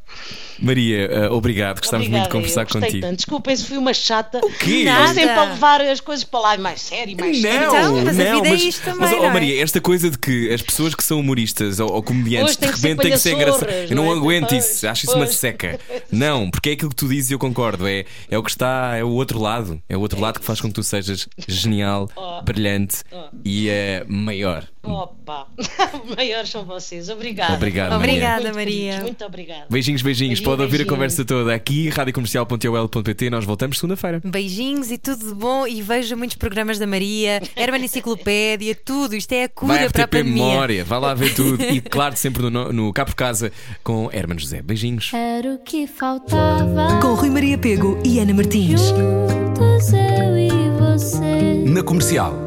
Maria, eh, obrigado, gostámos muito de Obrigada, conversar contigo. Tanto. Desculpem se fui uma chata. quê? Estou Nada. sempre a levar as coisas para lá mais sério, mais sério. Não, Então, mas a não, vida é mas, isto também, mas, oh, é? Maria, esta coisa de que as pessoas que são humoristas ou, ou comediantes de repente têm que ser engraçadas. Eu não não é? aguento Pois, isso, acho isso uma seca. Não, porque é aquilo que tu dizes e eu concordo. É, é o que está, é o outro lado. É o outro lado que faz com que tu sejas genial, Oh. brilhante e eh, maior. Opa, maiores são vocês. Obrigada. Obrigado, Maria. Obrigada, Muito Maria. queridos, Muito obrigada. Beijinhos, beijinhos. Beijinho, Pode ouvir a conversa toda aqui, radiocomercial.ol.pt. Nós voltamos segunda-feira. Beijinhos e tudo de bom e veja muitos programas da Maria, Herman Enciclopédia, tudo. Isto é a cura Vai para a pandemia. Memória, vá lá ver tudo. E claro, sempre no, no Cá por Casa com Herman José. Beijinhos. Era o que faltava. Com Rui Maria Pego e Ana Martins. Juntos eu e você. Na comercial.